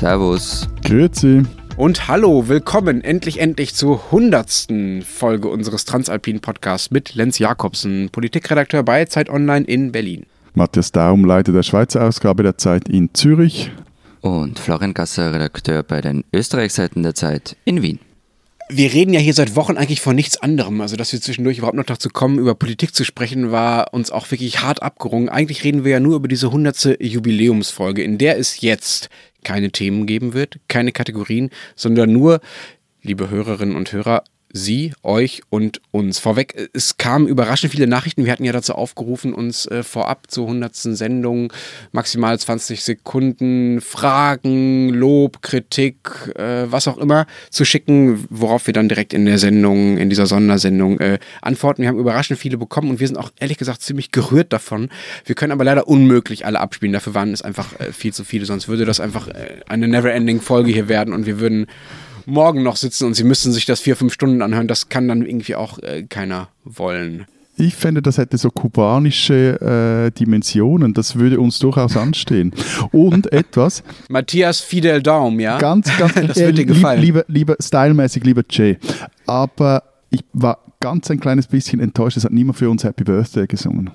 Servus. Grüezi. Und hallo, willkommen endlich, endlich zur hundertsten Folge unseres Transalpin Podcasts mit Lenz Jakobsen, Politikredakteur bei Zeit Online in Berlin. Matthias Daum, Leiter der Schweizer Ausgabe der Zeit in Zürich. Und Florian Gasser, Redakteur bei den Österreichseiten der Zeit in Wien wir reden ja hier seit Wochen eigentlich von nichts anderem. Also, dass wir zwischendurch überhaupt noch dazu kommen, über Politik zu sprechen, war uns auch wirklich hart abgerungen. Eigentlich reden wir ja nur über diese hundertste Jubiläumsfolge, in der es jetzt keine Themen geben wird, keine Kategorien, sondern nur, liebe Hörerinnen und Hörer, Sie, euch und uns. Vorweg, es kamen überraschend viele Nachrichten. Wir hatten ja dazu aufgerufen, uns äh, vorab zur 100. Sendung maximal 20 Sekunden Fragen, Lob, Kritik, äh, was auch immer zu schicken, worauf wir dann direkt in der Sendung, in dieser Sondersendung äh, antworten. Wir haben überraschend viele bekommen und wir sind auch ehrlich gesagt ziemlich gerührt davon. Wir können aber leider unmöglich alle abspielen. Dafür waren es einfach äh, viel zu viele. Sonst würde das einfach äh, eine never-ending Folge hier werden und wir würden morgen noch sitzen und sie müssten sich das vier, fünf Stunden anhören. Das kann dann irgendwie auch äh, keiner wollen. Ich fände, das hätte so kubanische äh, Dimensionen. Das würde uns durchaus anstehen. Und etwas. Matthias Fidel Daum, ja? Ganz, ganz. das äh, wird dir gefallen. Lieber, lieber, stylmäßig, lieber Jay. Aber ich war ganz ein kleines bisschen enttäuscht. Es hat niemand für uns Happy Birthday gesungen.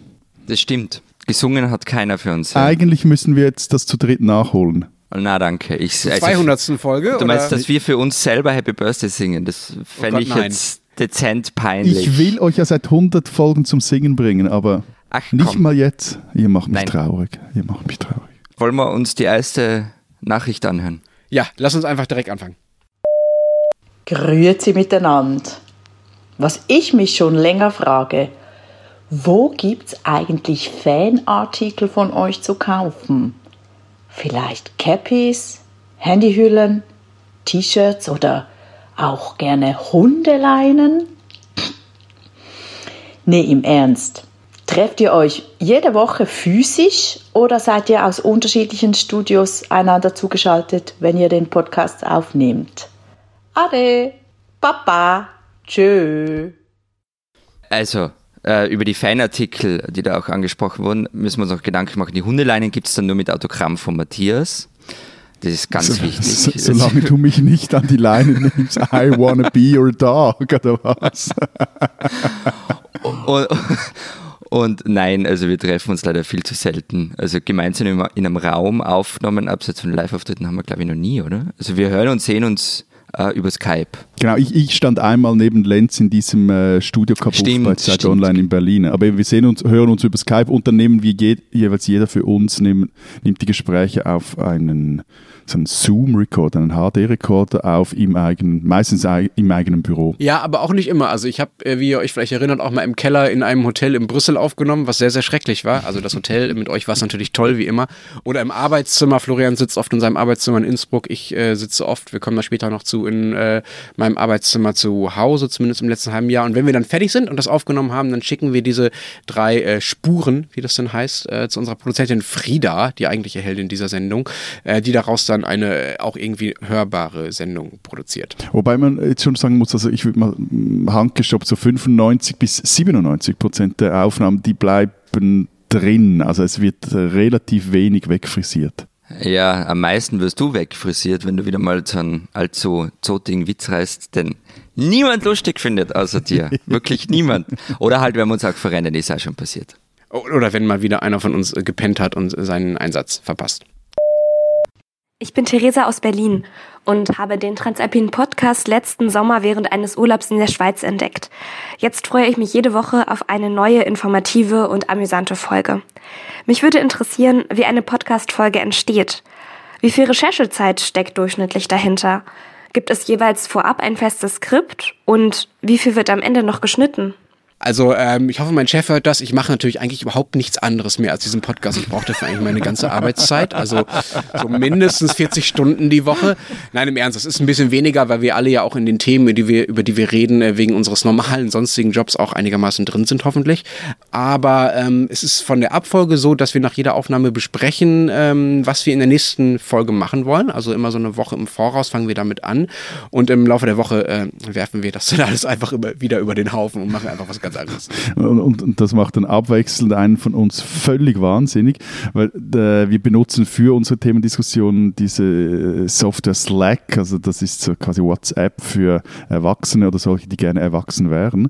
Das stimmt. Gesungen hat keiner für uns. Ja. Eigentlich müssen wir jetzt das zu dritt nachholen. Na danke. Ich, Zur also, 200. Folge? Du meinst, oder? dass wir für uns selber Happy Birthday singen? Das fände oh ich jetzt dezent peinlich. Ich will euch ja seit 100 Folgen zum Singen bringen, aber Ach, nicht mal jetzt. Ihr macht mich Nein. traurig. Ihr macht mich traurig. Wollen wir uns die erste Nachricht anhören? Ja, lass uns einfach direkt anfangen. Grüezi miteinander. Was ich mich schon länger frage, wo gibt's eigentlich Fanartikel von euch zu kaufen? Vielleicht Cappies, Handyhüllen, T-Shirts oder auch gerne Hundeleinen? Nee, im Ernst. Trefft ihr euch jede Woche physisch oder seid ihr aus unterschiedlichen Studios einander zugeschaltet, wenn ihr den Podcast aufnehmt? Ade, Papa, tschö. Also, äh, über die Fanartikel, die da auch angesprochen wurden, müssen wir uns auch Gedanken machen. Die Hundeleinen gibt es dann nur mit Autogramm von Matthias. Das ist ganz so, wichtig. So, solange du mich nicht an die Leine nimmst, I wanna be your dog, oder was? und, und, nein, also wir treffen uns leider viel zu selten. Also gemeinsam in einem Raum aufgenommen, abseits von Live-Auftritten haben wir, glaube ich, noch nie, oder? Also wir hören und sehen uns äh, über Skype. Genau, ich, ich, stand einmal neben Lenz in diesem äh, Studio kaputt bei Zeit stimmt. Online in Berlin. Aber wir sehen uns, hören uns über Skype und dann nehmen wir je, jeweils jeder für uns nehmen, nimmt die Gespräche auf einen so einen Zoom-Recorder, einen HD-Recorder auf im eigenen, meistens im eigenen Büro. Ja, aber auch nicht immer. Also ich habe, äh, wie ihr euch vielleicht erinnert, auch mal im Keller in einem Hotel in Brüssel aufgenommen, was sehr, sehr schrecklich war. Also das Hotel mit euch war es natürlich toll, wie immer. Oder im Arbeitszimmer. Florian sitzt oft in seinem Arbeitszimmer in Innsbruck. Ich äh, sitze oft, wir kommen da später noch zu, in äh, meinem Arbeitszimmer zu Hause, zumindest im letzten halben Jahr. Und wenn wir dann fertig sind und das aufgenommen haben, dann schicken wir diese drei äh, Spuren, wie das denn heißt, äh, zu unserer Produzentin Frieda, die eigentliche Heldin dieser Sendung, äh, die daraus dann dann eine auch irgendwie hörbare Sendung produziert. Wobei man jetzt schon sagen muss, also ich würde mal hm, handgestoppt, so 95 bis 97 Prozent der Aufnahmen, die bleiben drin. Also es wird relativ wenig wegfrisiert. Ja, am meisten wirst du wegfrisiert, wenn du wieder mal so einen allzu zotigen Witz reißt, den niemand lustig findet außer dir. Wirklich niemand. Oder halt, wenn wir uns auch verrennen, ist auch schon passiert. Oder wenn mal wieder einer von uns gepennt hat und seinen Einsatz verpasst. Ich bin Theresa aus Berlin und habe den Transalpinen Podcast letzten Sommer während eines Urlaubs in der Schweiz entdeckt. Jetzt freue ich mich jede Woche auf eine neue, informative und amüsante Folge. Mich würde interessieren, wie eine Podcast-Folge entsteht. Wie viel Recherchezeit steckt durchschnittlich dahinter? Gibt es jeweils vorab ein festes Skript? Und wie viel wird am Ende noch geschnitten? Also ähm, ich hoffe, mein Chef hört das. Ich mache natürlich eigentlich überhaupt nichts anderes mehr als diesen Podcast. Ich brauche dafür eigentlich meine ganze Arbeitszeit. Also so mindestens 40 Stunden die Woche. Nein, im Ernst, das ist ein bisschen weniger, weil wir alle ja auch in den Themen, über die wir, über die wir reden, äh, wegen unseres normalen sonstigen Jobs auch einigermaßen drin sind, hoffentlich. Aber ähm, es ist von der Abfolge so, dass wir nach jeder Aufnahme besprechen, ähm, was wir in der nächsten Folge machen wollen. Also immer so eine Woche im Voraus fangen wir damit an. Und im Laufe der Woche äh, werfen wir das dann alles einfach immer wieder über den Haufen und machen einfach was ganz anderes. Und, und, und, das macht dann abwechselnd einen von uns völlig wahnsinnig, weil äh, wir benutzen für unsere Themendiskussionen diese Software Slack, also das ist so quasi WhatsApp für Erwachsene oder solche, die gerne erwachsen wären.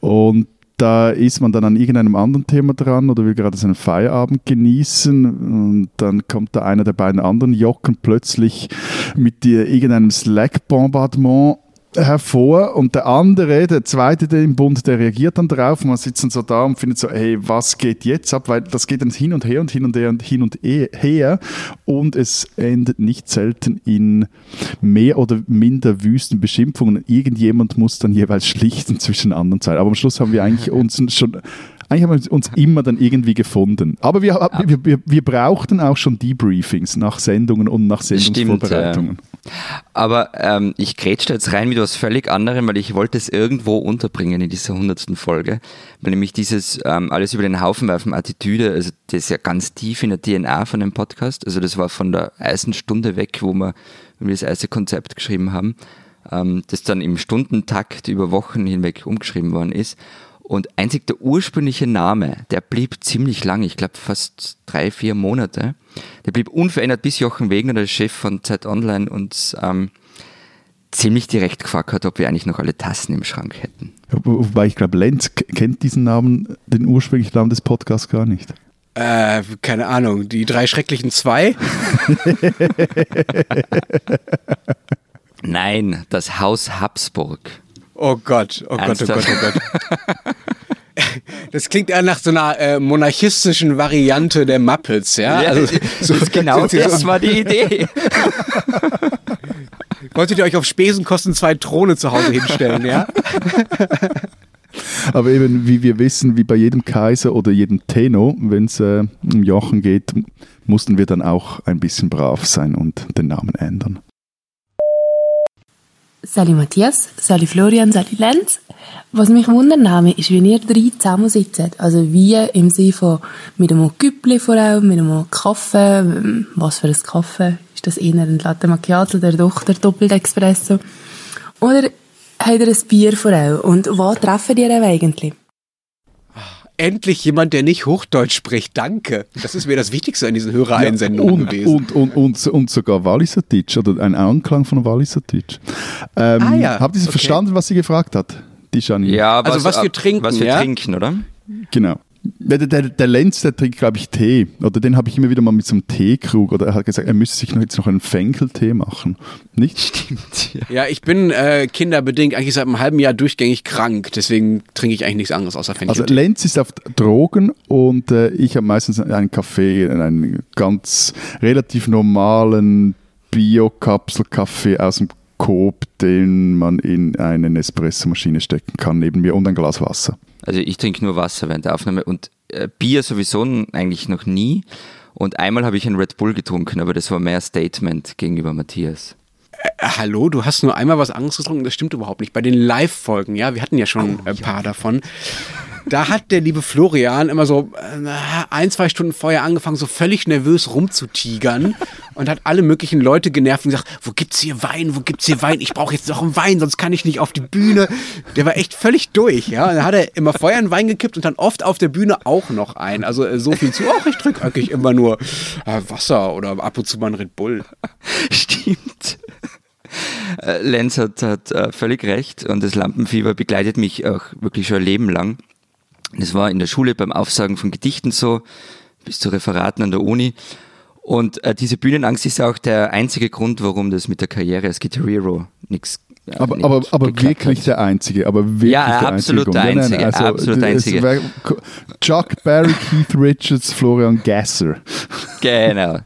Und da ist man dann an irgendeinem anderen Thema dran oder will gerade seinen Feierabend genießen und dann kommt da einer der beiden anderen Jocken plötzlich mit dir irgendeinem Slack-Bombardement hervor und der andere, der zweite der im Bund, der reagiert dann drauf und man sitzt dann so da und findet so, hey, was geht jetzt ab? Weil das geht dann hin und her und hin und her und hin und her und es endet nicht selten in mehr oder minder wüsten Beschimpfungen. Irgendjemand muss dann jeweils schlichten zwischen anderen Zeiten. Aber am Schluss haben wir eigentlich uns schon eigentlich haben wir uns immer dann irgendwie gefunden. Aber wir, wir, wir, wir brauchten auch schon Debriefings nach Sendungen und nach Sendungsvorbereitungen. Stimmt, ja. Aber ähm, ich grätsche jetzt rein mit was völlig anderem, weil ich wollte es irgendwo unterbringen in dieser hundertsten Folge. Weil nämlich dieses ähm, alles über den Haufen werfen Attitüde, also das ist ja ganz tief in der DNA von dem Podcast. Also das war von der ersten Stunde weg, wo wir, wo wir das erste Konzept geschrieben haben, ähm, das dann im Stundentakt über Wochen hinweg umgeschrieben worden ist. Und einzig der ursprüngliche Name, der blieb ziemlich lang, ich glaube fast drei, vier Monate. Der blieb unverändert, bis Jochen Wegner, der Chef von Zeit Online, uns ähm, ziemlich direkt gefragt hat, ob wir eigentlich noch alle Tassen im Schrank hätten. Wobei ich glaube, Lenz kennt diesen Namen, den ursprünglichen Namen des Podcasts gar nicht. Äh, keine Ahnung, die drei schrecklichen zwei? Nein, das Haus Habsburg. Oh Gott, oh Gott, oh Gott, oh Gott. Das klingt eher nach so einer äh, monarchistischen Variante der Muppets, ja? ja also, so, genau das war die Idee. Wolltet ihr euch auf Spesenkosten zwei Throne zu Hause hinstellen, ja? Aber eben, wie wir wissen, wie bei jedem Kaiser oder jedem Tenno, wenn es äh, um Jochen geht, mussten wir dann auch ein bisschen brav sein und den Namen ändern. Sali Matthias, Sali Florian, Sali Lenz. Was mich wundern ist, wie ihr drei zusammensitzt. Also wie im Sinne von mit einem Küppli vor allem, mit einem Kaffee. Was für ein Kaffee? Ist das eher ein Latte Macchiato, der doch der Doppelt-Espresso? Oder habt ihr ein Bier vor allem? Und wo treffen ihr eigentlich? Endlich jemand, der nicht Hochdeutsch spricht. Danke. Das ist mir das Wichtigste an diesen Hörereinsendungen ja, gewesen. Und, und, und, und sogar Walliserdeutsch oder ein Anklang von Walliserdeutsch. Ähm, ah, ja. Habt ihr okay. verstanden, was sie gefragt hat? Die Janine. Ja, was, also was wir trinken. Was wir ja? trinken, oder? Genau. Der, der, der Lenz, der trinkt, glaube ich, Tee. Oder den habe ich immer wieder mal mit so einem Teekrug. Oder er hat gesagt, er müsste sich noch jetzt noch einen Fenkeltee machen. Nicht? Stimmt. Ja, ja ich bin äh, kinderbedingt eigentlich seit einem halben Jahr durchgängig krank. Deswegen trinke ich eigentlich nichts anderes außer Fenkeltee. Also Lenz ist auf Drogen und äh, ich habe meistens einen Kaffee, einen ganz relativ normalen Bio-Kapsel-Kaffee aus dem Coop, den man in eine Espressomaschine stecken kann, neben mir und ein Glas Wasser. Also ich trinke nur Wasser während der Aufnahme und äh, Bier sowieso eigentlich noch nie. Und einmal habe ich ein Red Bull getrunken, aber das war mehr Statement gegenüber Matthias. Äh, hallo, du hast nur einmal was anderes getrunken, das stimmt überhaupt nicht. Bei den Live-Folgen, ja, wir hatten ja schon oh, ein paar ja. davon da hat der liebe Florian immer so äh, ein, zwei Stunden vorher angefangen, so völlig nervös rumzutigern und hat alle möglichen Leute genervt und gesagt, wo gibt's hier Wein, wo gibt's hier Wein? Ich brauche jetzt noch einen Wein, sonst kann ich nicht auf die Bühne. Der war echt völlig durch, ja. Dann hat er immer vorher einen Wein gekippt und dann oft auf der Bühne auch noch einen. Also äh, so viel zu, auch ich trinke eigentlich immer nur äh, Wasser oder ab und zu mal einen Red Bull. Stimmt. Lenz hat, hat völlig recht und das Lampenfieber begleitet mich auch wirklich schon ein Leben lang. Das war in der Schule beim Aufsagen von Gedichten so, bis zu Referaten an der Uni. Und äh, diese Bühnenangst ist auch der einzige Grund, warum das mit der Karriere als Guitar Hero nichts ja, aber, aber, aber wirklich hat. der einzige, aber wirklich ja, der absolut einzige. Der einzige, nein, also, absolut einzige. Chuck Berry, Keith Richards, Florian Gasser. Genau.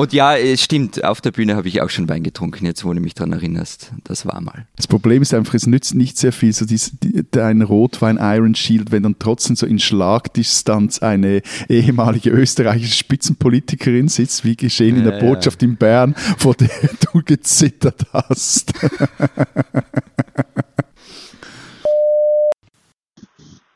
Und ja, es stimmt, auf der Bühne habe ich auch schon Wein getrunken, jetzt wo du mich daran erinnerst. Das war mal. Das Problem ist einfach, es nützt nicht sehr viel, so dies, die, dein Rotwein Iron Shield, wenn dann trotzdem so in Schlagdistanz eine ehemalige österreichische Spitzenpolitikerin sitzt, wie geschehen in der Botschaft in Bern, vor der du gezittert hast.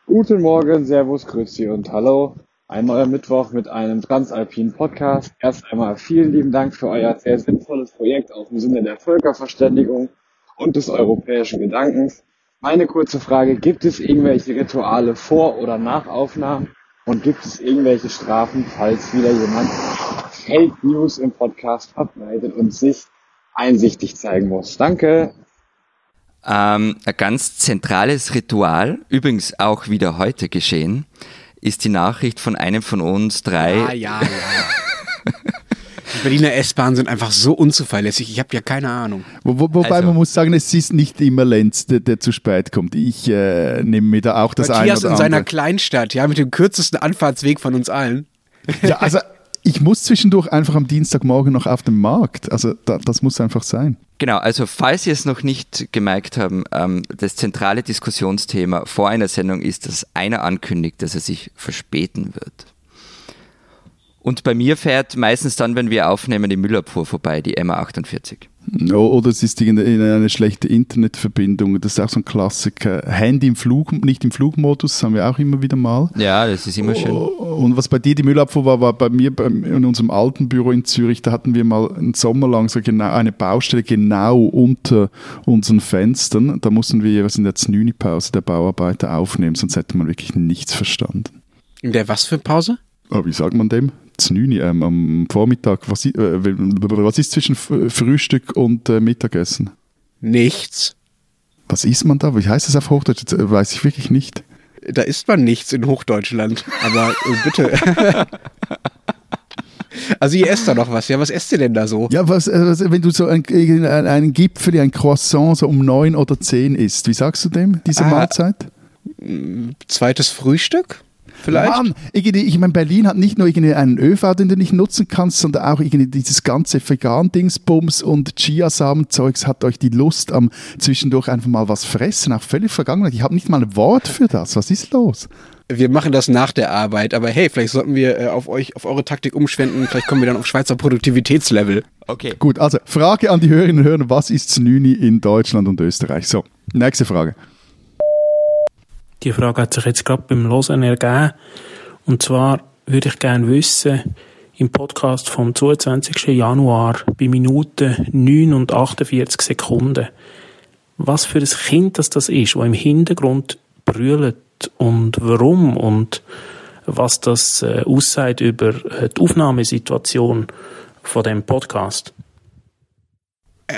Guten Morgen, Servus, Grüezi und Hallo ein neuer Mittwoch mit einem transalpinen Podcast. Erst einmal vielen lieben Dank für euer sehr sinnvolles Projekt auch im Sinne der Völkerverständigung und des europäischen Gedankens. Meine kurze Frage, gibt es irgendwelche Rituale vor oder nach Aufnahmen? Und gibt es irgendwelche Strafen, falls wieder jemand Fake News im Podcast verbreitet und sich einsichtig zeigen muss? Danke. Ähm, ein ganz zentrales Ritual, übrigens auch wieder heute geschehen, ist die Nachricht von einem von uns drei. Ja, ja, ja. Die Berliner S-Bahnen sind einfach so unzuverlässig. Ich habe ja keine Ahnung. Wo, wo, wobei also, man muss sagen, es ist nicht immer Lenz, der, der zu spät kommt. Ich äh, nehme mir da auch das Matthias ein oder in seiner Kleinstadt, ja, mit dem kürzesten Anfahrtsweg von uns allen. Ja, also ich muss zwischendurch einfach am Dienstagmorgen noch auf den Markt. Also da, das muss einfach sein. Genau, also falls Sie es noch nicht gemerkt haben, ähm, das zentrale Diskussionsthema vor einer Sendung ist, dass einer ankündigt, dass er sich verspäten wird. Und bei mir fährt meistens dann, wenn wir aufnehmen, die Müllabfuhr vorbei, die MA48. Oder es ist eine schlechte Internetverbindung. Das ist auch so ein Klassiker. Handy im Flug, nicht im Flugmodus, haben wir auch immer wieder mal. Ja, das ist immer schön. Und was bei dir die Müllabfuhr war, war bei mir in unserem alten Büro in Zürich, da hatten wir mal einen Sommer lang so genau eine Baustelle genau unter unseren Fenstern. Da mussten wir jeweils in der Znüni-Pause der Bauarbeiter aufnehmen, sonst hätte man wirklich nichts verstanden. In der was für Pause? Oh, wie sagt man dem? Znüni, ähm, am Vormittag. Was, äh, was, ist zwischen Frühstück und äh, Mittagessen? Nichts. Was isst man da? Wie heißt das auf Hochdeutsch? Das äh, weiß ich wirklich nicht. Da isst man nichts in Hochdeutschland. Aber äh, bitte. Also ihr esst da noch was, ja? Was esst ihr denn da so? Ja, was, was wenn du so einen, einen Gipfel, ein Croissant so um neun oder zehn isst, wie sagst du dem, diese ah, Mahlzeit? Zweites Frühstück? Vielleicht? Mann, ich meine, Berlin hat nicht nur einen ÖV, den du nicht nutzen kannst, sondern auch dieses ganze Vegan-Dingsbums und Chiasamen-Zeugs hat euch die Lust am zwischendurch einfach mal was fressen, auch völlig vergangen. Ich habe nicht mal ein Wort für das. Was ist los? wir machen das nach der Arbeit, aber hey, vielleicht sollten wir äh, auf euch, auf eure Taktik umschwenden, vielleicht kommen wir dann auf Schweizer Produktivitätslevel. Okay. Gut, also Frage an die Hörerinnen und Hörer, was ist Znüni in Deutschland und Österreich? So, nächste Frage. Die Frage hat sich jetzt gerade beim Losen ergeben. Und zwar würde ich gerne wissen, im Podcast vom 22. Januar bei Minute 9 und 48 Sekunden, was für ein Kind das, das ist, das im Hintergrund brüllt und warum und was das äh, aussagt über äh, die Aufnahmesituation von dem Podcast.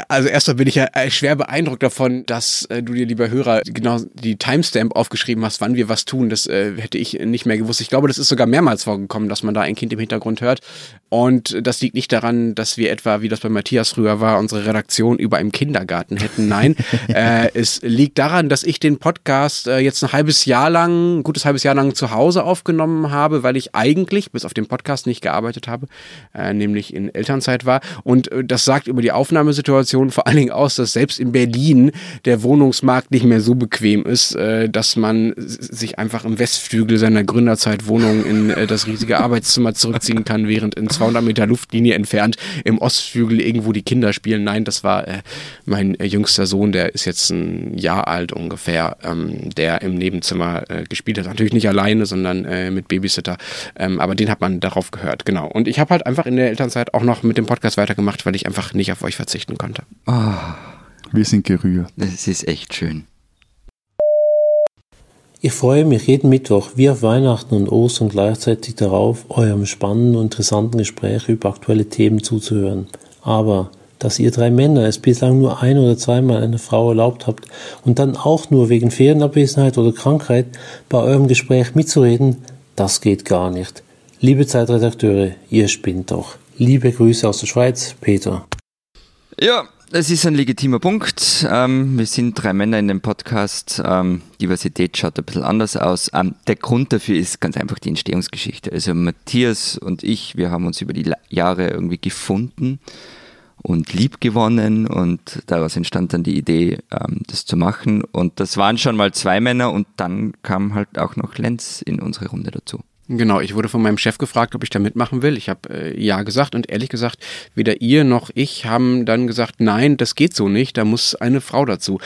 Also erstmal bin ich ja äh, schwer beeindruckt davon, dass äh, du dir, lieber Hörer, genau die Timestamp aufgeschrieben hast, wann wir was tun. Das äh, hätte ich nicht mehr gewusst. Ich glaube, das ist sogar mehrmals vorgekommen, dass man da ein Kind im Hintergrund hört. Und das liegt nicht daran, dass wir etwa, wie das bei Matthias früher war, unsere Redaktion über einem Kindergarten hätten. Nein, äh, es liegt daran, dass ich den Podcast äh, jetzt ein halbes Jahr lang, ein gutes halbes Jahr lang zu Hause aufgenommen habe, weil ich eigentlich bis auf den Podcast nicht gearbeitet habe, äh, nämlich in Elternzeit war. Und das sagt über die Aufnahmesituation Situation vor allen Dingen aus, dass selbst in Berlin der Wohnungsmarkt nicht mehr so bequem ist, äh, dass man sich einfach im Westflügel seiner Gründerzeitwohnung in äh, das riesige Arbeitszimmer zurückziehen kann, während in 200 Meter Luftlinie entfernt im Ostflügel irgendwo die Kinder spielen. Nein, das war äh, mein jüngster Sohn, der ist jetzt ein Jahr alt ungefähr, ähm, der im Nebenzimmer gespielt hat. Natürlich nicht alleine, sondern mit Babysitter. Ähm, aber den hat man darauf gehört, genau. Und ich habe halt einfach in der Elternzeit auch noch mit dem Podcast weitergemacht, weil ich einfach nicht auf euch verzichten konnte konnte. Oh, wir sind gerührt. Das ist echt schön. Ich freue mich jeden Mittwoch wie auf Weihnachten und Ostern gleichzeitig darauf, eurem spannenden und interessanten Gespräch über aktuelle Themen zuzuhören. Aber dass ihr drei Männer es bislang nur ein oder zweimal einer Frau erlaubt habt und dann auch nur wegen Ferienabwesenheit oder Krankheit bei eurem Gespräch mitzureden, das geht gar nicht. Liebe Zeitredakteure, ihr spinnt doch. Liebe Grüße aus der Schweiz, Peter. Ja, es ist ein legitimer Punkt. Ähm, wir sind drei Männer in dem Podcast. Ähm, Diversität schaut ein bisschen anders aus. Ähm, der Grund dafür ist ganz einfach die Entstehungsgeschichte. Also Matthias und ich, wir haben uns über die Jahre irgendwie gefunden und lieb gewonnen und daraus entstand dann die Idee, ähm, das zu machen. Und das waren schon mal zwei Männer und dann kam halt auch noch Lenz in unsere Runde dazu. Genau, ich wurde von meinem Chef gefragt, ob ich da mitmachen will. Ich habe äh, ja gesagt und ehrlich gesagt, weder ihr noch ich haben dann gesagt, nein, das geht so nicht, da muss eine Frau dazu.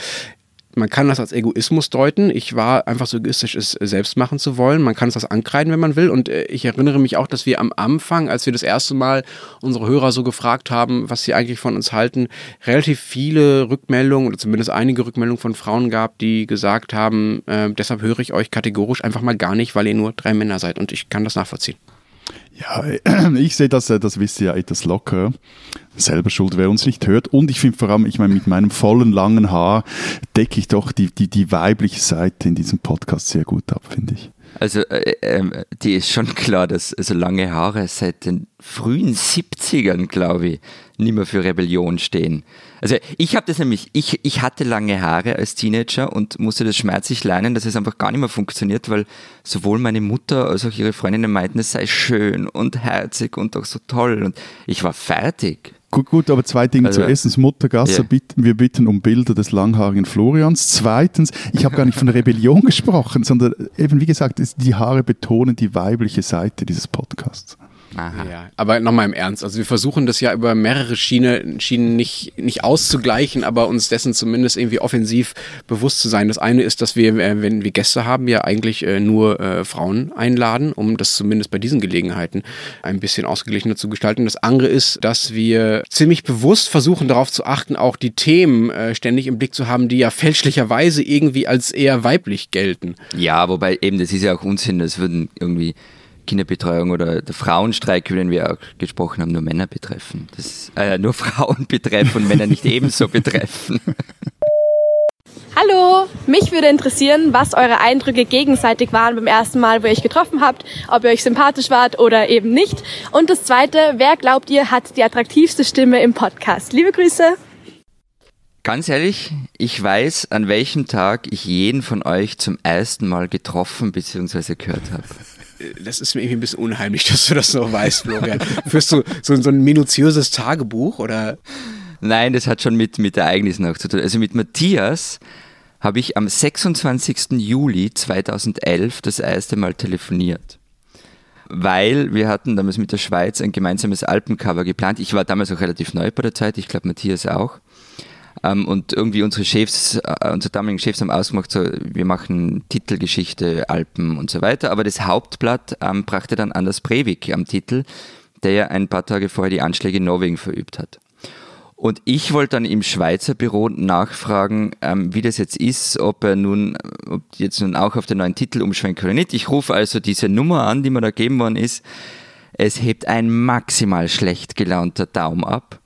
Man kann das als Egoismus deuten. Ich war einfach so egoistisch, es selbst machen zu wollen. Man kann es das ankreiden, wenn man will. Und äh, ich erinnere mich auch, dass wir am Anfang, als wir das erste Mal unsere Hörer so gefragt haben, was sie eigentlich von uns halten, relativ viele Rückmeldungen oder zumindest einige Rückmeldungen von Frauen gab, die gesagt haben, äh, deshalb höre ich euch kategorisch einfach mal gar nicht, weil ihr nur drei Männer seid. Und ich kann das nachvollziehen. Ja, ich sehe das, äh, das wisst ihr ja etwas locker. Selber schuld, wer uns nicht hört. Und ich finde vor allem, ich meine, mit meinem vollen langen Haar decke ich doch die, die, die weibliche Seite in diesem Podcast sehr gut ab, finde ich. Also, äh, äh, die ist schon klar, dass also lange Haare seit den frühen 70ern, glaube ich, nicht mehr für Rebellion stehen. Also ich habe das nämlich, ich, ich hatte lange Haare als Teenager und musste das schmerzlich lernen, dass es einfach gar nicht mehr funktioniert, weil sowohl meine Mutter als auch ihre Freundinnen meinten, es sei schön und herzig und auch so toll und ich war fertig. Gut, gut, aber zwei Dinge also, zu. Erstens, Muttergasse, yeah. bitten, wir bitten um Bilder des langhaarigen Florians. Zweitens, ich habe gar nicht von Rebellion gesprochen, sondern eben, wie gesagt, die Haare betonen die weibliche Seite dieses Podcasts. Aha. Ja, aber nochmal im Ernst. Also wir versuchen das ja über mehrere Schiene, Schienen nicht, nicht auszugleichen, aber uns dessen zumindest irgendwie offensiv bewusst zu sein. Das eine ist, dass wir, äh, wenn wir Gäste haben, ja eigentlich äh, nur äh, Frauen einladen, um das zumindest bei diesen Gelegenheiten ein bisschen ausgeglichener zu gestalten. Das andere ist, dass wir ziemlich bewusst versuchen darauf zu achten, auch die Themen ständig im Blick zu haben, die ja fälschlicherweise irgendwie als eher weiblich gelten. Ja, wobei eben, das ist ja auch Unsinn, das würden irgendwie Kinderbetreuung oder der Frauenstreik, über den wir auch gesprochen haben, nur Männer betreffen. Das, äh, nur Frauen betreffen und Männer nicht ebenso betreffen. Hallo, mich würde interessieren, was eure Eindrücke gegenseitig waren beim ersten Mal, wo ihr euch getroffen habt, ob ihr euch sympathisch wart oder eben nicht. Und das Zweite, wer glaubt ihr hat die attraktivste Stimme im Podcast? Liebe Grüße. Ganz ehrlich, ich weiß, an welchem Tag ich jeden von euch zum ersten Mal getroffen bzw. gehört habe das ist mir irgendwie ein bisschen unheimlich, dass du das noch weißt, Florian. Führst du so, so ein minutiöses Tagebuch oder? Nein, das hat schon mit, mit Ereignissen auch zu tun. Also mit Matthias habe ich am 26. Juli 2011 das erste Mal telefoniert. Weil wir hatten damals mit der Schweiz ein gemeinsames Alpencover geplant. Ich war damals auch relativ neu bei der Zeit, ich glaube Matthias auch. Ähm, und irgendwie unsere Chefs, äh, unsere damaligen Chefs haben ausgemacht, so, wir machen Titelgeschichte, Alpen und so weiter. Aber das Hauptblatt ähm, brachte dann Anders Breivik am Titel, der ja ein paar Tage vorher die Anschläge in Norwegen verübt hat. Und ich wollte dann im Schweizer Büro nachfragen, ähm, wie das jetzt ist, ob er nun, ob jetzt nun auch auf den neuen Titel umschwenkt oder nicht. Ich rufe also diese Nummer an, die mir da gegeben worden ist. Es hebt ein maximal schlecht gelaunter Daumen ab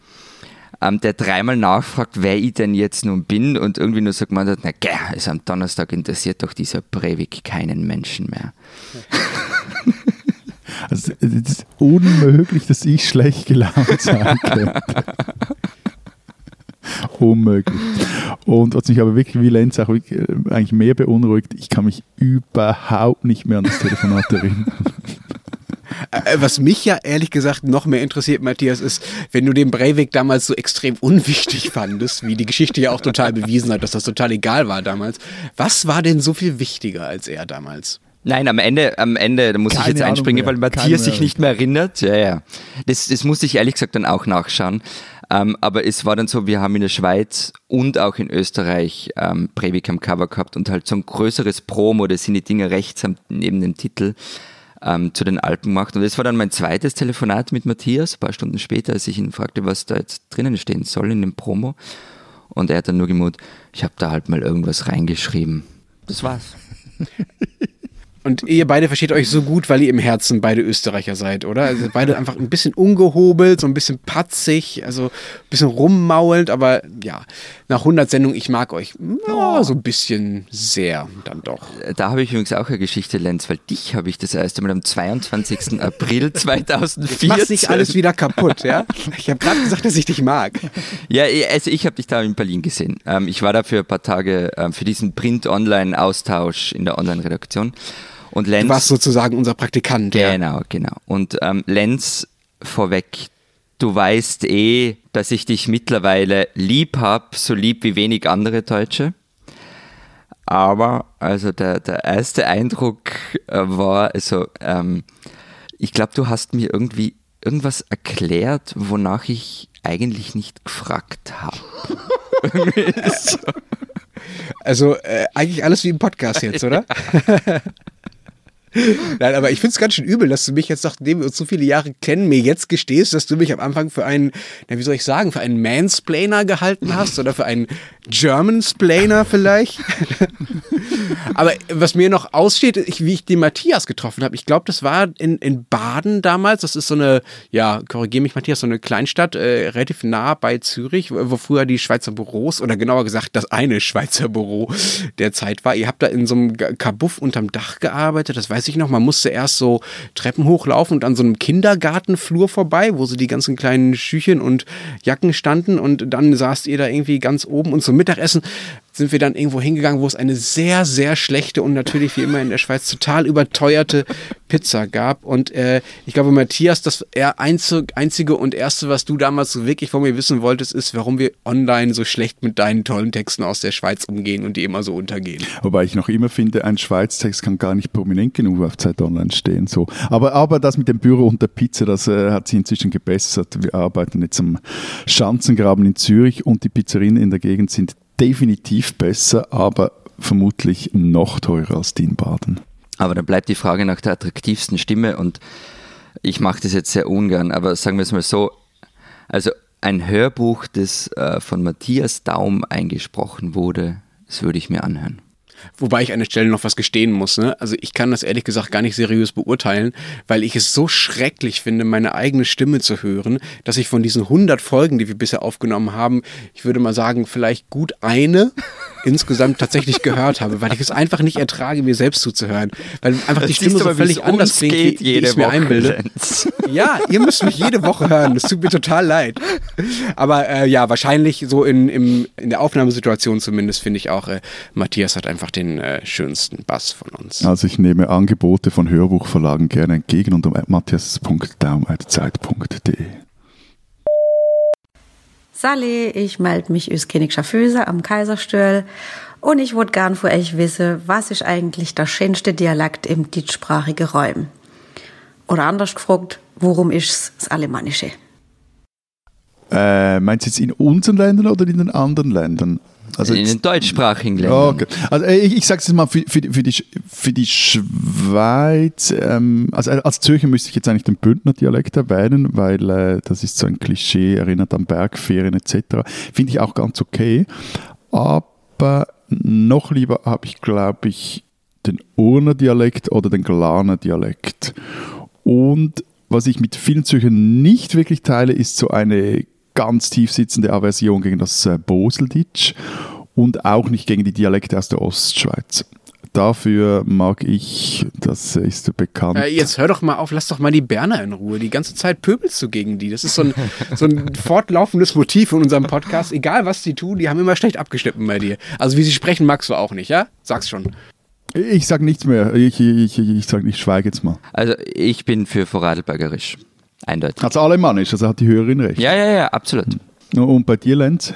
ähm, der dreimal nachfragt, wer ich denn jetzt nun bin und irgendwie nur sagt man, na gell, also am Donnerstag interessiert doch dieser Breivik keinen Menschen mehr. Also es ist unmöglich, dass ich schlecht gelaunt sein könnte. Unmöglich. Und was mich aber wirklich wie Lenz auch äh, eigentlich mehr beunruhigt, ich kann mich überhaupt nicht mehr an das Telefonat erinnern. Äh, was mich ja ehrlich gesagt noch mehr interessiert, Matthias, ist, wenn du den Breivik damals so extrem unwichtig fandest, wie die Geschichte ja auch total bewiesen hat, dass das total egal war damals. Was war denn so viel wichtiger als er damals? Nein, am Ende, am Ende, da muss Keine ich jetzt einspringen, weil Matthias sich nicht mehr erinnert. Ja, ja. Das, das musste ich ehrlich gesagt dann auch nachschauen. Ähm, aber es war dann so, wir haben in der Schweiz und auch in Österreich ähm, Breivik am Cover gehabt und halt so ein größeres Promo, das sind die Dinge rechts neben dem Titel ähm, zu den Alpen gemacht. Und das war dann mein zweites Telefonat mit Matthias, ein paar Stunden später, als ich ihn fragte, was da jetzt drinnen stehen soll in dem Promo. Und er hat dann nur gemut, ich habe da halt mal irgendwas reingeschrieben. Das war's. Und ihr beide versteht euch so gut, weil ihr im Herzen beide Österreicher seid, oder? Also beide einfach ein bisschen ungehobelt, so ein bisschen patzig, also ein bisschen rummaulend, aber ja, nach 100 Sendungen, ich mag euch ja, so ein bisschen sehr dann doch. Da habe ich übrigens auch eine Geschichte, Lenz, weil dich habe ich das erste Mal am 22. April 2014. Mach nicht alles wieder kaputt, ja? Ich habe gerade gesagt, dass ich dich mag. Ja, also ich habe dich da in Berlin gesehen. Ähm, ich war da für ein paar Tage ähm, für diesen Print-Online-Austausch in der Online-Redaktion. Und Lenz, du warst sozusagen unser Praktikant. Genau, ja. genau. Und ähm, Lenz vorweg, du weißt eh, dass ich dich mittlerweile lieb hab, so lieb wie wenig andere Deutsche. Aber also der, der erste Eindruck äh, war, also ähm, ich glaube, du hast mir irgendwie irgendwas erklärt, wonach ich eigentlich nicht gefragt habe. Also äh, eigentlich alles wie im Podcast jetzt, oder? Nein, aber ich finde es ganz schön übel, dass du mich jetzt, nachdem wir uns so viele Jahre kennen, mir jetzt gestehst, dass du mich am Anfang für einen, na, wie soll ich sagen, für einen Mansplainer gehalten hast oder für einen Germansplainer vielleicht. aber was mir noch aussteht, ich, wie ich den Matthias getroffen habe, ich glaube, das war in, in Baden damals. Das ist so eine, ja, korrigiere mich, Matthias, so eine Kleinstadt, äh, relativ nah bei Zürich, wo früher die Schweizer Büros oder genauer gesagt das eine Schweizer Büro der Zeit war. Ihr habt da in so einem Kabuff unterm Dach gearbeitet, das weiß weiß ich noch, man musste erst so Treppen hochlaufen und an so einem Kindergartenflur vorbei, wo so die ganzen kleinen Schüchen und Jacken standen und dann saßt ihr da irgendwie ganz oben und zum Mittagessen sind wir dann irgendwo hingegangen, wo es eine sehr, sehr schlechte und natürlich wie immer in der Schweiz total überteuerte Pizza gab. Und äh, ich glaube, Matthias, das einzige und erste, was du damals wirklich von mir wissen wolltest, ist, warum wir online so schlecht mit deinen tollen Texten aus der Schweiz umgehen und die immer so untergehen. Wobei ich noch immer finde, ein Schweiz-Text kann gar nicht prominent genug auf Zeit Online stehen. So. Aber, aber das mit dem Büro und der Pizza, das äh, hat sich inzwischen gebessert. Wir arbeiten jetzt am Schanzengraben in Zürich und die Pizzerien in der Gegend sind definitiv besser, aber vermutlich noch teurer als die in Baden. Aber dann bleibt die Frage nach der attraktivsten Stimme und ich mache das jetzt sehr ungern, aber sagen wir es mal so, also ein Hörbuch, das äh, von Matthias Daum eingesprochen wurde, das würde ich mir anhören. Wobei ich an der Stelle noch was gestehen muss. Ne? Also ich kann das ehrlich gesagt gar nicht seriös beurteilen, weil ich es so schrecklich finde, meine eigene Stimme zu hören, dass ich von diesen 100 Folgen, die wir bisher aufgenommen haben, ich würde mal sagen, vielleicht gut eine insgesamt tatsächlich gehört habe, weil ich es einfach nicht ertrage, mir selbst zuzuhören. Weil einfach das die Stimme so völlig anders klingt, wie, wie ich es mir einbilde. Ja, ihr müsst mich jede Woche hören. Das tut mir total leid. Aber äh, ja, wahrscheinlich so in, im, in der Aufnahmesituation zumindest finde ich auch, äh, Matthias hat einfach den äh, schönsten Bass von uns. Also ich nehme Angebote von Hörbuchverlagen gerne entgegen unter matthias.daum.zeit.de. Sally, ich melde mich aus Königscher Füße am Kaiserstuhl und ich würde gern von euch wissen, was ist eigentlich der schönste Dialekt im deutschsprachigen Räum? Oder anders gefragt, worum ist es das Alemannische? Äh, meinst du jetzt in unseren Ländern oder in den anderen Ländern? Also in den deutschsprachigen Ländern. Okay. Also äh, ich, ich sage es mal für, für, für, die, für die Schweiz, ähm, also äh, als Zürcher müsste ich jetzt eigentlich den Bündner Dialekt erwähnen, weil äh, das ist so ein Klischee, erinnert an Bergferien etc. Finde ich auch ganz okay. Aber noch lieber habe ich, glaube ich, den Urner Dialekt oder den Glaner Dialekt. Und was ich mit vielen Zürchern nicht wirklich teile, ist so eine ganz tief sitzende Aversion gegen das äh, Boselditsch und auch nicht gegen die Dialekte aus der Ostschweiz. Dafür mag ich, das ist bekannt. Äh, jetzt hör doch mal auf, lass doch mal die Berner in Ruhe. Die ganze Zeit pöbelst du gegen die. Das ist so ein, so ein fortlaufendes Motiv in unserem Podcast. Egal was die tun, die haben immer schlecht abgeschnitten bei dir. Also wie sie sprechen, magst du auch nicht, ja? Sag's schon. Ich sag nichts mehr. Ich, ich, ich, ich, sag, ich schweige jetzt mal. Also ich bin für Vorarlbergerisch. Eindeutig. Also alemannisch, also hat die Hörerin recht. Ja, ja, ja, absolut. Und bei dir, Lenz?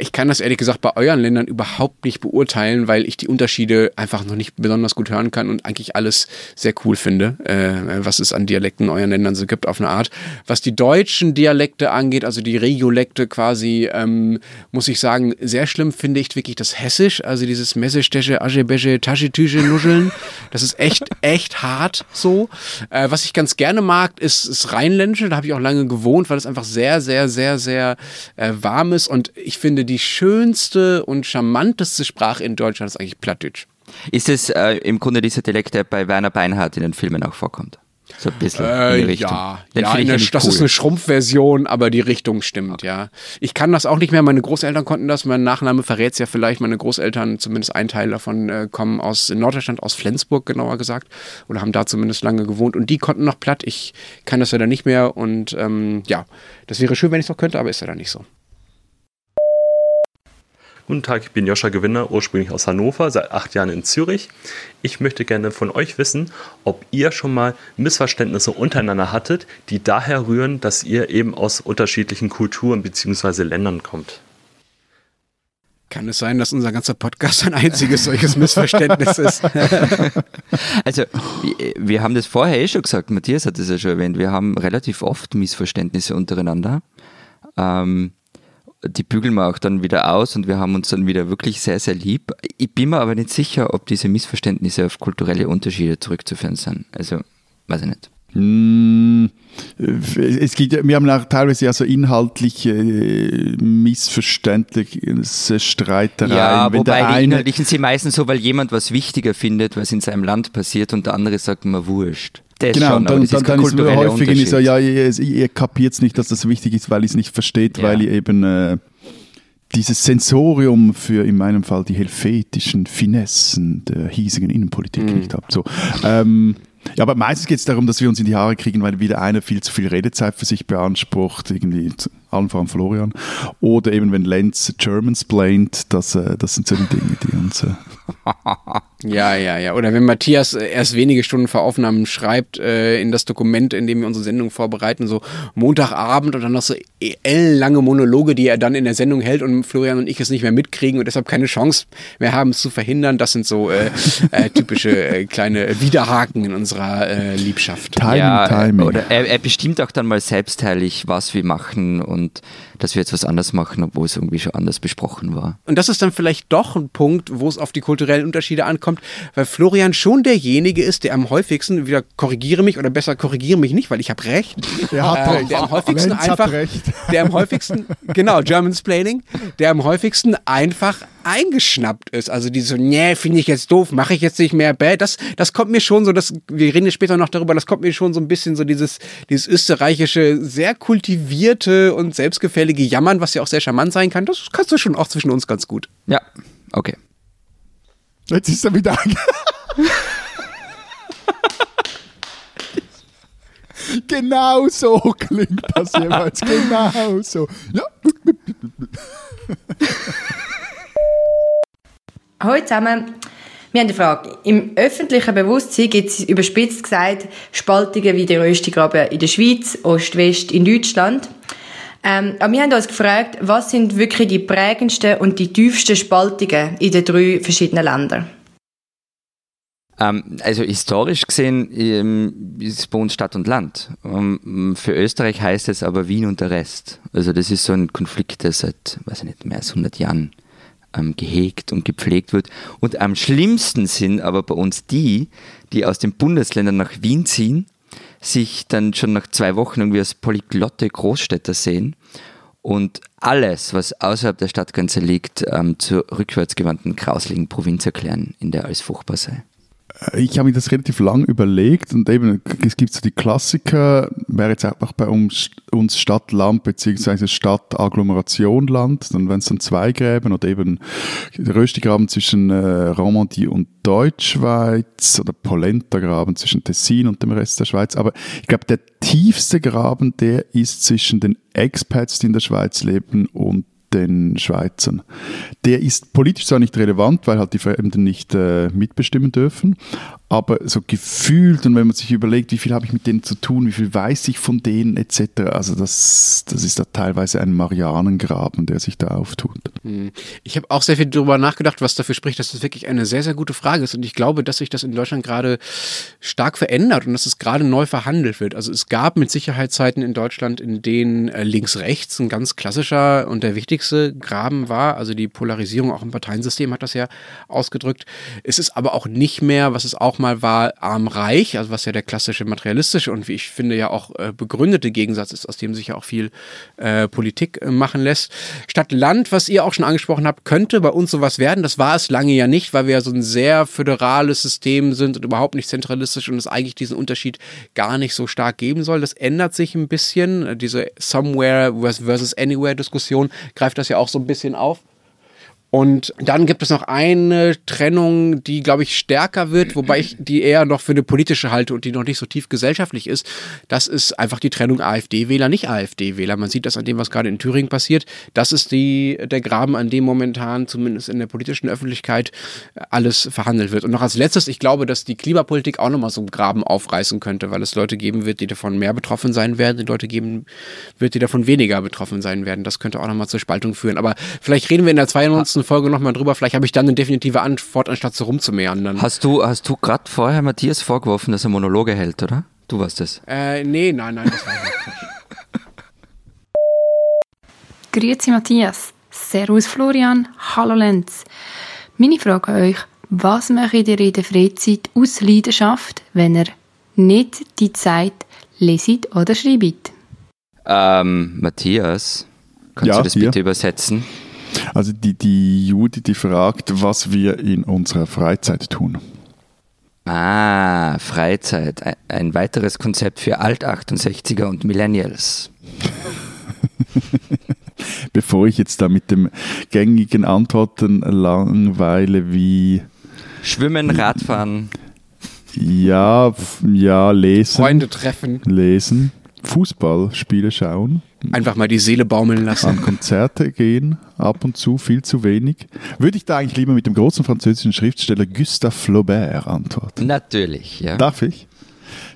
Ich kann das ehrlich gesagt bei euren Ländern überhaupt nicht beurteilen, weil ich die Unterschiede einfach noch nicht besonders gut hören kann und eigentlich alles sehr cool finde, äh, was es an Dialekten in euren Ländern so gibt auf eine Art. Was die deutschen Dialekte angeht, also die Regiolekte quasi, ähm, muss ich sagen, sehr schlimm finde ich wirklich das Hessisch, also dieses Messesteche, Aschebesche, Taschetüche, Nuscheln. Das ist echt, echt hart so. Äh, was ich ganz gerne mag, ist, ist Rheinländische, da habe ich auch lange gewohnt, weil es einfach sehr, sehr, sehr, sehr äh, warm ist und ich finde, finde, die schönste und charmanteste Sprache in Deutschland ist eigentlich Plattdeutsch. Ist es äh, im Grunde dieser Dialekt, der bei Werner Beinhardt in den Filmen auch vorkommt? So ein bisschen äh, in die Richtung. Ja, ja eine, das cool. ist eine Schrumpfversion, aber die Richtung stimmt, okay. ja. Ich kann das auch nicht mehr, meine Großeltern konnten das, mein Nachname verrät es ja vielleicht, meine Großeltern, zumindest ein Teil davon, äh, kommen aus Norddeutschland, aus Flensburg genauer gesagt, oder haben da zumindest lange gewohnt und die konnten noch platt, ich kann das ja dann nicht mehr und ähm, ja, das wäre schön, wenn ich es noch könnte, aber ist ja dann nicht so. Guten Tag, ich bin Joscha Gewinner, ursprünglich aus Hannover, seit acht Jahren in Zürich. Ich möchte gerne von euch wissen, ob ihr schon mal Missverständnisse untereinander hattet, die daher rühren, dass ihr eben aus unterschiedlichen Kulturen bzw. Ländern kommt. Kann es sein, dass unser ganzer Podcast ein einziges solches Missverständnis ist? also, wir haben das vorher eh schon gesagt, Matthias hat es ja schon erwähnt, wir haben relativ oft Missverständnisse untereinander. Ähm, die bügeln wir auch dann wieder aus und wir haben uns dann wieder wirklich sehr, sehr lieb. Ich bin mir aber nicht sicher, ob diese Missverständnisse auf kulturelle Unterschiede zurückzuführen sind. Also, weiß ich nicht. Hm, es gibt, wir haben auch teilweise ja so inhaltliche äh, missverständliche Streitereien. Ja, wobei die inhaltlichen sind meistens so, weil jemand was wichtiger findet, was in seinem Land passiert und der andere sagt immer wurscht. Das genau, schon, dann, dann, dann ist es häufig so, ja, ihr, ihr kapiert es nicht, dass das wichtig ist, weil ihr es nicht versteht, ja. weil ihr eben äh, dieses Sensorium für in meinem Fall die helvetischen Finessen der hiesigen Innenpolitik mhm. nicht habt. So, ähm, ja, aber meistens geht es darum, dass wir uns in die Haare kriegen, weil wieder einer viel zu viel Redezeit für sich beansprucht, irgendwie allen voran Florian. Oder eben, wenn Lenz Germans blaint, das, äh, das sind so die Dinge, die uns. Äh ja, ja, ja. Oder wenn Matthias äh, erst wenige Stunden vor Aufnahmen schreibt äh, in das Dokument, in dem wir unsere Sendung vorbereiten, so Montagabend und dann noch so ellenlange Monologe, die er dann in der Sendung hält und Florian und ich es nicht mehr mitkriegen und deshalb keine Chance mehr haben, es zu verhindern. Das sind so äh, äh, typische äh, kleine Widerhaken in unserer äh, Liebschaft. Timing, ja, Timing. Oder er, er bestimmt auch dann mal selbstteilig, was wir machen und und dass wir jetzt was anders machen, obwohl es irgendwie schon anders besprochen war. Und das ist dann vielleicht doch ein Punkt, wo es auf die kulturellen Unterschiede ankommt, weil Florian schon derjenige ist, der am häufigsten, wieder korrigiere mich oder besser korrigiere mich nicht, weil ich habe recht. Der hat äh, recht. Der am häufigsten Lenz einfach, der am häufigsten, genau, Germansplaining, der am häufigsten einfach eingeschnappt ist. Also diese so, nee, finde ich jetzt doof, mache ich jetzt nicht mehr, bäh, das, das kommt mir schon so, das, wir reden später noch darüber, das kommt mir schon so ein bisschen so dieses, dieses österreichische, sehr kultivierte und selbstgefällige Jammern, was ja auch sehr charmant sein kann, das kannst du schon auch zwischen uns ganz gut. Ja, okay. Jetzt ist er wieder Genau so klingt das jeweils. Genau so. Ja. Hallo zusammen. Wir haben eine Frage. Im öffentlichen Bewusstsein gibt es überspitzt gesagt Spaltungen wie der Röstigraben in der Schweiz, Ost-West in Deutschland. Ähm, aber wir haben uns gefragt, was sind wirklich die prägendsten und die tiefsten Spaltungen in den drei verschiedenen Ländern? Ähm, also historisch gesehen ähm, ist es bei uns Stadt und Land. Ähm, für Österreich heißt es aber Wien und der Rest. Also das ist so ein Konflikt, der seit, weiß ich nicht, mehr als 100 Jahren ähm, gehegt und gepflegt wird. Und am schlimmsten sind aber bei uns die, die aus den Bundesländern nach Wien ziehen, sich dann schon nach zwei Wochen irgendwie als polyglotte Großstädter sehen und alles, was außerhalb der Stadtgrenze liegt, ähm, zur rückwärtsgewandten grausligen Provinz erklären, in der alles furchtbar sei ich habe mir das relativ lang überlegt und eben, es gibt so die Klassiker, wäre jetzt auch bei uns, uns Stadt-Land beziehungsweise Stadt-Agglomeration-Land, dann wären es dann zwei Gräben oder eben Röstigraben zwischen äh, Romandie und Deutschschweiz oder Polenta-Graben zwischen Tessin und dem Rest der Schweiz. Aber ich glaube, der tiefste Graben, der ist zwischen den Expats, die in der Schweiz leben und den Schweizern. Der ist politisch zwar nicht relevant, weil halt die Fremden nicht äh, mitbestimmen dürfen, aber so gefühlt und wenn man sich überlegt, wie viel habe ich mit denen zu tun, wie viel weiß ich von denen etc., also das, das ist da teilweise ein Marianengraben, der sich da auftut. Hm. Ich habe auch sehr viel darüber nachgedacht, was dafür spricht, dass das wirklich eine sehr, sehr gute Frage ist und ich glaube, dass sich das in Deutschland gerade stark verändert und dass es gerade neu verhandelt wird. Also es gab mit Sicherheit Zeiten in Deutschland, in denen äh, links-rechts ein ganz klassischer und der wichtigste Graben war, also die Polarisierung auch im Parteiensystem hat das ja ausgedrückt. Es ist aber auch nicht mehr, was es auch mal war arm-reich, also was ja der klassische materialistische und wie ich finde ja auch äh, begründete Gegensatz ist, aus dem sich ja auch viel äh, Politik äh, machen lässt. Stadt Land, was ihr auch schon angesprochen habt, könnte bei uns sowas werden. Das war es lange ja nicht, weil wir ja so ein sehr föderales System sind und überhaupt nicht zentralistisch und es eigentlich diesen Unterschied gar nicht so stark geben soll. Das ändert sich ein bisschen. Diese Somewhere versus Anywhere Diskussion greift das ja auch so ein bisschen auf. Und dann gibt es noch eine Trennung, die, glaube ich, stärker wird, wobei ich die eher noch für eine politische halte und die noch nicht so tief gesellschaftlich ist. Das ist einfach die Trennung AfD-Wähler, nicht AfD-Wähler. Man sieht das an dem, was gerade in Thüringen passiert. Das ist die, der Graben, an dem momentan, zumindest in der politischen Öffentlichkeit, alles verhandelt wird. Und noch als letztes, ich glaube, dass die Klimapolitik auch nochmal so einen Graben aufreißen könnte, weil es Leute geben wird, die davon mehr betroffen sein werden, und Leute geben wird, die davon weniger betroffen sein werden. Das könnte auch nochmal zur Spaltung führen. Aber vielleicht reden wir in der 92. Folge nochmal drüber. Vielleicht habe ich dann eine definitive Antwort, anstatt so rumzumeandern. Hast du, hast du gerade vorher Matthias vorgeworfen, dass er Monologe hält, oder? Du warst das. Äh, nee, nein, nein, das war ich nicht. Grüezi Matthias. Servus Florian. Hallo Lenz. Meine Frage an euch, was macht ihr in der Freizeit aus Leidenschaft, wenn ihr nicht die Zeit leset oder schreibt? Ähm, Matthias, kannst Ja, du das hier. bitte übersetzen? Also die, die Judy, die fragt, was wir in unserer Freizeit tun. Ah, Freizeit. Ein- weiteres Konzept für Alt-68er und Millennials. Bevor ich jetzt da mit dem gängigen Antworten langweile wie Schwimmen, Radfahren. ja, ja, lesen. Freunde treffen. Lesen. Fußball, Spiele schauen. Einfach mal die Seele baumeln An lassen. Konzerte gehen, ab und zu, viel zu wenig. Würde ich da eigentlich lieber mit dem großen französischen Schriftsteller Gustave Flaubert antworten? Natürlich, ja. Darf ich?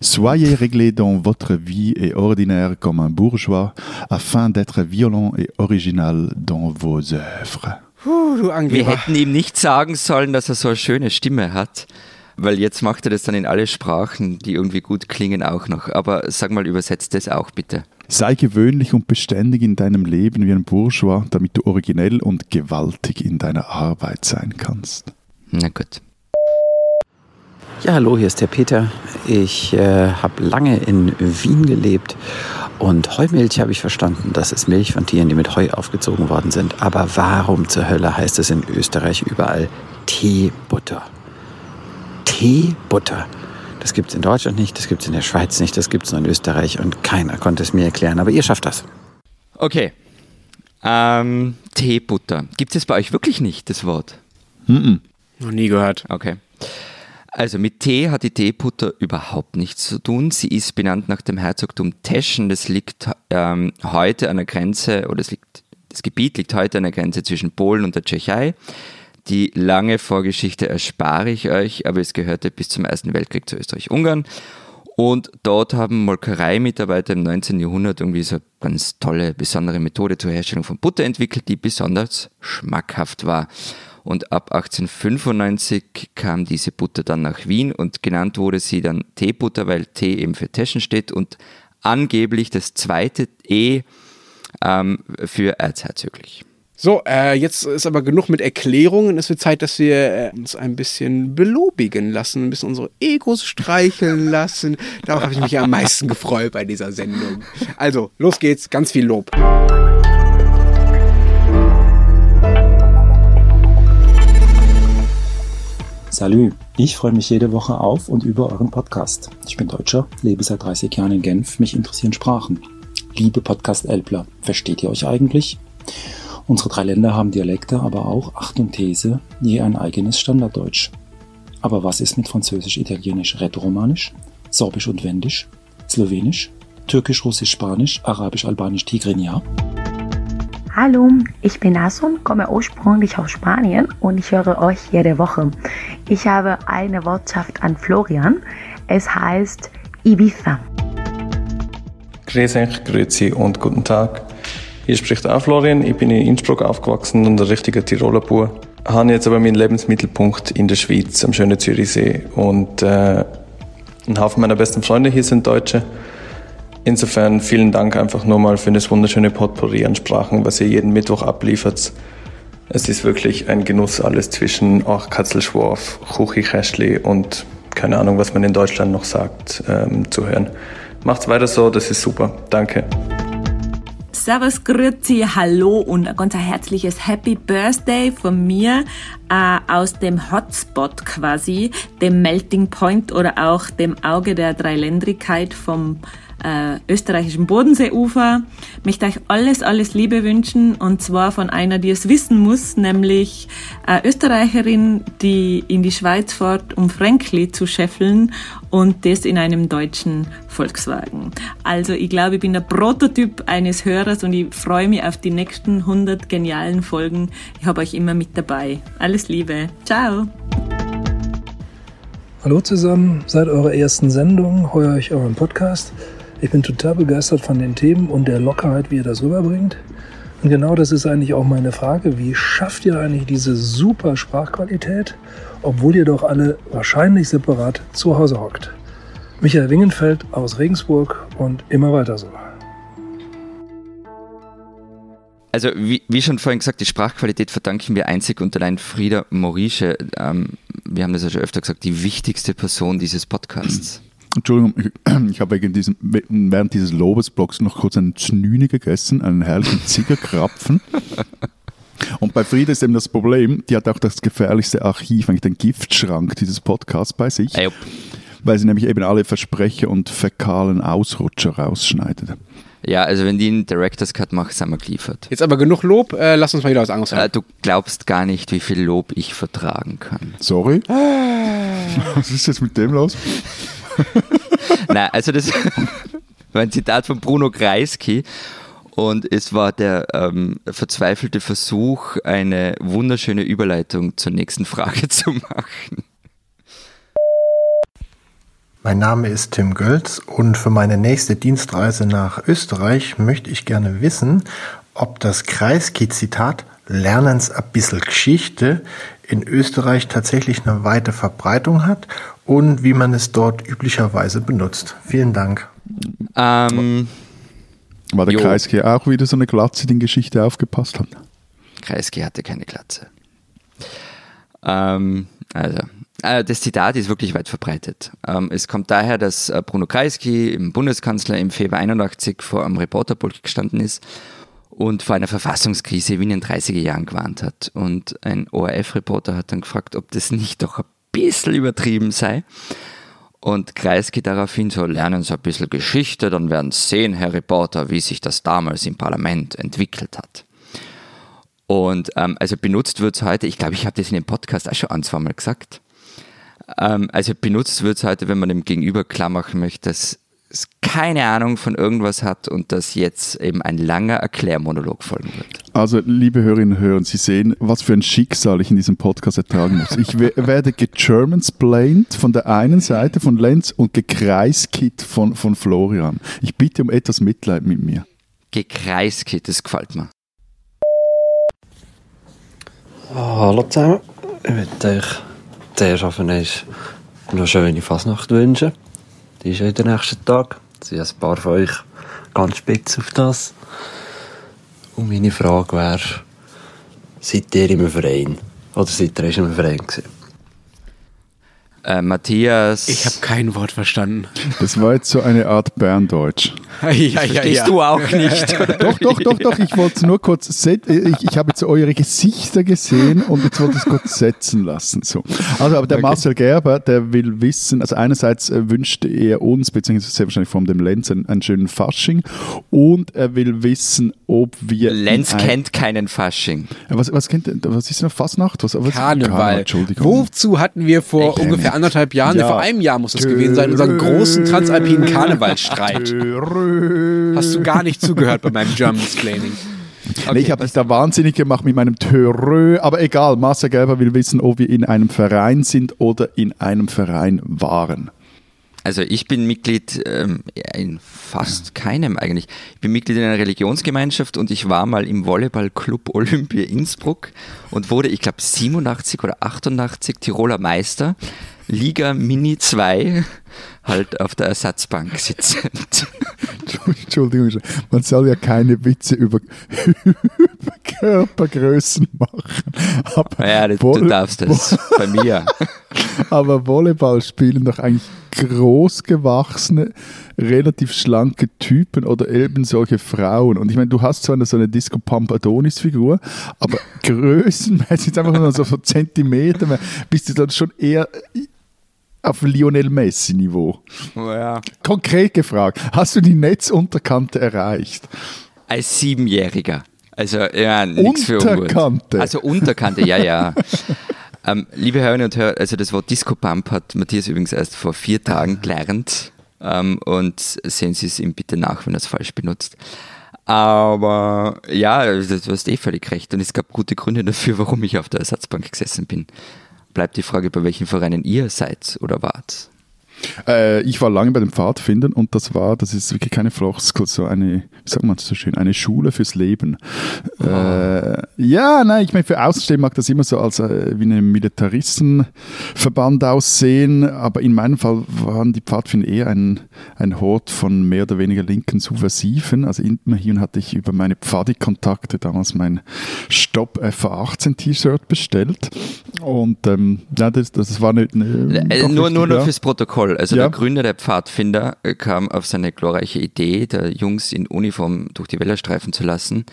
Soyez réglé dans votre vie et ordinaire comme un bourgeois, afin d'être violent et original dans vos œuvres. Puh, du Wir hätten ihm nicht sagen sollen, dass er so eine schöne Stimme hat, weil jetzt macht er das dann in alle Sprachen, die irgendwie gut klingen, auch noch. Aber sag mal, übersetzt das auch bitte. Sei gewöhnlich und beständig in deinem Leben wie ein Bourgeois, damit du originell und gewaltig in deiner Arbeit sein kannst. Na gut. Ja, hallo, hier ist der Peter. Ich äh, habe lange in Wien gelebt und Heumilch habe ich verstanden. Das ist Milch von Tieren, die mit Heu aufgezogen worden sind. Aber warum zur Hölle heißt es in Österreich überall Teebutter? Teebutter. Das gibt es in Deutschland nicht, das gibt es in der Schweiz nicht, das gibt es nur in Österreich und keiner konnte es mir erklären. Aber ihr schafft das. Okay. Ähm, Teebutter. Gibt es bei euch wirklich nicht, das Wort? Mhm. Noch nie gehört. Okay. Also mit Tee hat die Teebutter überhaupt nichts zu tun. Sie ist benannt nach dem Herzogtum Teschen. Das liegt ähm, heute an der Grenze, oder es liegt, das Gebiet liegt heute an der Grenze zwischen Polen und der Tschechei. Die lange Vorgeschichte erspare ich euch, aber es gehörte bis zum Ersten Weltkrieg zu Österreich-Ungarn. Und dort haben Molkereimitarbeiter im 19. Jahrhundert irgendwie so eine ganz tolle, besondere Methode zur Herstellung von Butter entwickelt, die besonders schmackhaft war. Und ab 1895 kam diese Butter dann nach Wien und genannt wurde sie dann Teebutter, weil Tee eben für Teschen steht und angeblich das zweite E ähm, für erzherzöglich. So, äh, jetzt ist aber genug mit Erklärungen. Es wird Zeit, dass wir äh, uns ein bisschen belobigen lassen, ein bisschen unsere Egos streicheln lassen. Darauf habe ich mich am meisten gefreut bei dieser Sendung. Also, los geht's, ganz viel Lob. Salü, ich freue mich jede Woche auf und über euren Podcast. Ich bin Deutscher, lebe seit 30 Jahren in Genf, mich interessieren Sprachen. Liebe Podcast-Elbler, versteht ihr euch eigentlich? Unsere drei Länder haben Dialekte, aber auch, Achtung These, je ein eigenes Standarddeutsch. Aber was ist mit Französisch, Italienisch, Rätoromanisch, Sorbisch und Wendisch, Slowenisch, Türkisch, Russisch, Spanisch, Arabisch, Albanisch, Tigrinya? Hallo, ich bin Asun, komme ursprünglich aus Spanien und ich höre euch jede Woche. Ich habe eine Wortschaft an Florian. Es heißt Ibiza. Grüß euch, grüezi und guten Tag. Hier spricht auch Florian. Ich bin in Innsbruck aufgewachsen und ein richtiger Tiroler Bub. Habe jetzt aber meinen Lebensmittelpunkt in der Schweiz, am schönen Zürichsee. Und äh, ein Haufen meiner besten Freunde hier sind Deutsche. Insofern vielen Dank einfach nur mal für das wunderschöne Potpourri an Sprachen, was ihr jeden Mittwoch abliefert. Es ist wirklich ein Genuss, alles zwischen auch Katzelschworf, Kuchikästli und keine Ahnung, was man in Deutschland noch sagt, ähm, zu hören. Macht's weiter so, das ist super. Danke. Servus, Grüezi, Hallo und ein ganz herzliches Happy Birthday von mir äh, aus dem Hotspot quasi, dem Melting Point oder auch dem Auge der Dreiländrigkeit vom äh, österreichischen Bodenseeufer. Möchte euch alles, alles Liebe wünschen und zwar von einer, die es wissen muss, nämlich äh, Österreicherin, die in die Schweiz fährt, um Frankli zu scheffeln und das in einem deutschen Volkswagen. Also ich glaube, ich bin der Prototyp eines Hörers und ich freue mich auf die nächsten 100 genialen Folgen. Ich habe euch immer mit dabei. Alles Liebe. Ciao. Hallo zusammen, seit eurer ersten Sendung höre ich euren Podcast. Ich bin total begeistert von den Themen und der Lockerheit, wie ihr das rüberbringt. Und genau das ist eigentlich auch meine Frage. Wie schafft ihr eigentlich diese super Sprachqualität, obwohl ihr doch alle wahrscheinlich separat zu Hause hockt? Michael Wingenfeld aus Regensburg und immer weiter so. Also wie, wie, schon vorhin gesagt, die Sprachqualität verdanken wir einzig und allein Frieda Morische. Ähm, wir haben das ja schon öfter gesagt, die wichtigste Person dieses Podcasts. Entschuldigung, ich, ich habe wegen diesem, während dieses Lobesblocks noch kurz einen Znüni gegessen, einen herrlichen Ziegerkrapfen. Und bei Frieda ist eben das Problem, die hat auch das gefährlichste Archiv, eigentlich den Giftschrank dieses Podcasts bei sich. Hey, weil sie nämlich eben alle Versprecher und fäkalen Ausrutscher rausschneidet. Ja, also wenn die einen Director's Cut macht, sind wir geliefert. Jetzt aber genug Lob, äh, lass uns mal wieder was anderes hören. Äh, du glaubst gar nicht, wie viel Lob ich vertragen kann. Sorry? was ist jetzt mit dem los? Nein, also das war ein Zitat von Bruno Kreisky und es war der ähm, verzweifelte Versuch, eine wunderschöne Überleitung zur nächsten Frage zu machen. Mein Name ist Tim Gölz und für meine nächste Dienstreise nach Österreich möchte ich gerne wissen, ob das Kreisky-Zitat Lernens ein bisschen Geschichte in Österreich tatsächlich eine weite Verbreitung hat und wie man es dort üblicherweise benutzt. Vielen Dank. Ähm, War der jo. Kreisky auch wieder so eine Glatze, die in Geschichte aufgepasst hat? Kreisky hatte keine Glatze. Ähm, also, äh, das Zitat ist wirklich weit verbreitet. Ähm, es kommt daher, dass äh, Bruno Kreisky, im Bundeskanzler, im Februar 81 vor einem Reporterpult gestanden ist und vor einer Verfassungskrise wie in den 30er Jahren gewarnt hat. Und ein ORF-Reporter hat dann gefragt, ob das nicht doch ein bisschen übertrieben sei. Und Kreisky daraufhin so, lernen Sie ein bisschen Geschichte, dann werden Sie sehen, Herr Reporter, wie sich das damals im Parlament entwickelt hat. Und ähm, also benutzt wird es heute, ich glaube, ich habe das in dem Podcast auch schon ein, zwei Mal gesagt, ähm, also benutzt wird es heute, wenn man dem Gegenüber klar machen möchte, dass es keine Ahnung von irgendwas hat und dass jetzt eben ein langer Erklärmonolog folgen wird. Also, liebe Hörerinnen und Hörer, Sie sehen, was für ein Schicksal ich in diesem Podcast ertragen muss. Ich werde gegermansplained von der einen Seite von Lenz und gekreiskit von, von Florian. Ich bitte um etwas Mitleid mit mir. Gekreiskit, das gefällt mir. Hallo zusammen. Ich möchte euch zuerst auf eine noch schöne Fasnacht wünschen. Die ist ja in den nächsten Tag. sind ein paar von euch ganz spitz auf das. Und meine Frage wäre, seid ihr im Verein? Oder seid ihr erst im Verein gewesen? Äh, Matthias. Ich habe kein Wort verstanden. Das war jetzt so eine Art Berndeutsch. ja, ja, Verstehst ja. du auch nicht? doch, doch, doch, doch. Ich wollte es nur kurz. Ich, ich habe jetzt eure Gesichter gesehen und jetzt wollte ich es kurz setzen lassen. So. Also, aber der okay. Marcel Gerber, der will wissen, also einerseits äh, wünscht er uns, beziehungsweise sehr wahrscheinlich von dem Lenz, einen, einen schönen Fasching und er will wissen, ob wir. Lenz kennt keinen Fasching. Was, was kennt Was ist denn Fastnacht? Was, was Karneval. Karneval. Entschuldigung. Wozu hatten wir vor ungefähr anderthalb Jahren, ja. vor einem Jahr muss das gewesen sein, unseren großen transalpinen Karnevalstreit. Hast du gar nicht zugehört bei meinem German Explaining. Okay, nee, ich habe mich da wahnsinnig gemacht mit meinem Törö, aber egal, Marcel Gelber will wissen, ob wir in einem Verein sind oder in einem Verein waren. Also ich bin Mitglied ähm, in fast keinem eigentlich. Ich bin Mitglied in einer Religionsgemeinschaft und ich war mal im Volleyballclub Olympia Innsbruck und wurde, ich glaube, 87 oder 88 Tiroler Meister. Liga Mini 2 halt auf der Ersatzbank sitzend. Entschuldigung, man soll ja keine Witze über, über Körpergrößen machen. Aber ja, du, du darfst das bei mir. Aber Volleyball spielen doch eigentlich großgewachsene, relativ schlanke Typen oder eben solche Frauen. Und ich meine, du hast zwar eine, so eine Disco Pump Adonis Figur, aber größenmäßig einfach nur so, so Zentimeter, bist du dann schon eher auf Lionel Messi Niveau. Ja. Konkret gefragt, hast du die Netzunterkante erreicht? Als Siebenjähriger. Also ja, nichts für Unterkante. Also Unterkante, ja, ja. ähm, liebe Hörerinnen und Hörer, also das Wort Disco Pump hat Matthias übrigens erst vor vier Tagen gelernt. Ähm, und sehen Sie es ihm bitte nach, wenn er es falsch benutzt. Aber ja, du hast eh völlig recht. Und es gab gute Gründe dafür, warum ich auf der Ersatzbank gesessen bin bleibt die Frage, bei welchen Vereinen ihr seid oder wart. Äh, ich war lange bei den Pfadfindern und das war, das ist wirklich keine Floskel, so eine, sagt man so schön, eine Schule fürs Leben. Oh. Äh, ja, nein, ich meine, für Außenstehende mag das immer so als äh, wie ein Militaristenverband aussehen, aber in meinem Fall waren die Pfadfinder eher ein, ein Hort von mehr oder weniger linken Subversiven. Also immerhin hatte ich über meine Pfadi-Kontakte damals mein Stopp FA18 T-Shirt bestellt und ähm, ja, das, das war nicht... Ne, äh, nur, richtig, nur, nur fürs Protokoll. Also ja. der Gründer der Pfadfinder äh, kam auf seine glorreiche Idee, der Jungs in Uniform durch die Wälder streifen zu lassen.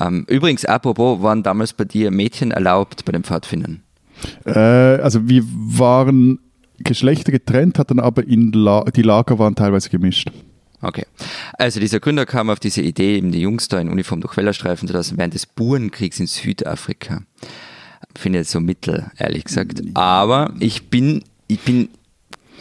Ähm, übrigens, apropos, waren damals bei dir Mädchen erlaubt bei den Pfadfindern? Äh, also wir waren Geschlechter getrennt, hatten aber in La die Lager waren teilweise gemischt. Okay. Also dieser Gründer kam auf diese Idee, eben die Jungs da in Uniform durch Wälder streifen zu lassen, während des Burenkriegs in Südafrika. Finde ich so mittel, ehrlich gesagt. Aber ich bin, ich bin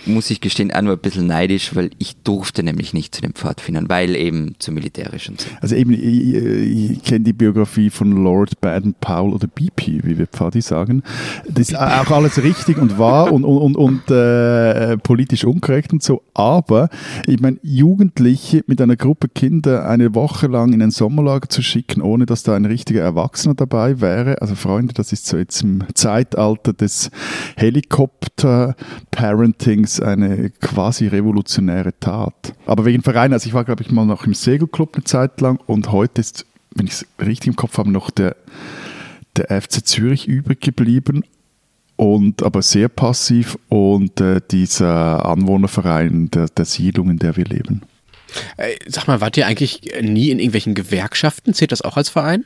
muss ich gestehen, auch nur ein bisschen neidisch, weil ich durfte nämlich nicht zu den Pfadfindern, weil eben zu militärisch und so. Also eben, ich, ich kenne die Biografie von Lord Baden-Powell oder BP, wie wir Pfadi sagen. Das ist auch alles richtig und wahr und, und, und, und äh, politisch unkorrekt und so, aber ich meine, Jugendliche mit einer Gruppe Kinder eine Woche lang in ein Sommerlager zu schicken, ohne dass da ein richtiger Erwachsener dabei wäre, also Freunde, das ist so jetzt im Zeitalter des Helikopter-Parentings eine quasi revolutionäre Tat. Aber wegen Verein, also ich war, glaube ich, mal noch im Segelclub eine Zeit lang und heute ist, wenn ich es richtig im Kopf habe, noch der, der FC Zürich übrig geblieben und aber sehr passiv und äh, dieser Anwohnerverein der, der Siedlung, in der wir leben. Äh, sag mal, wart ihr eigentlich nie in irgendwelchen Gewerkschaften? Zählt das auch als Verein?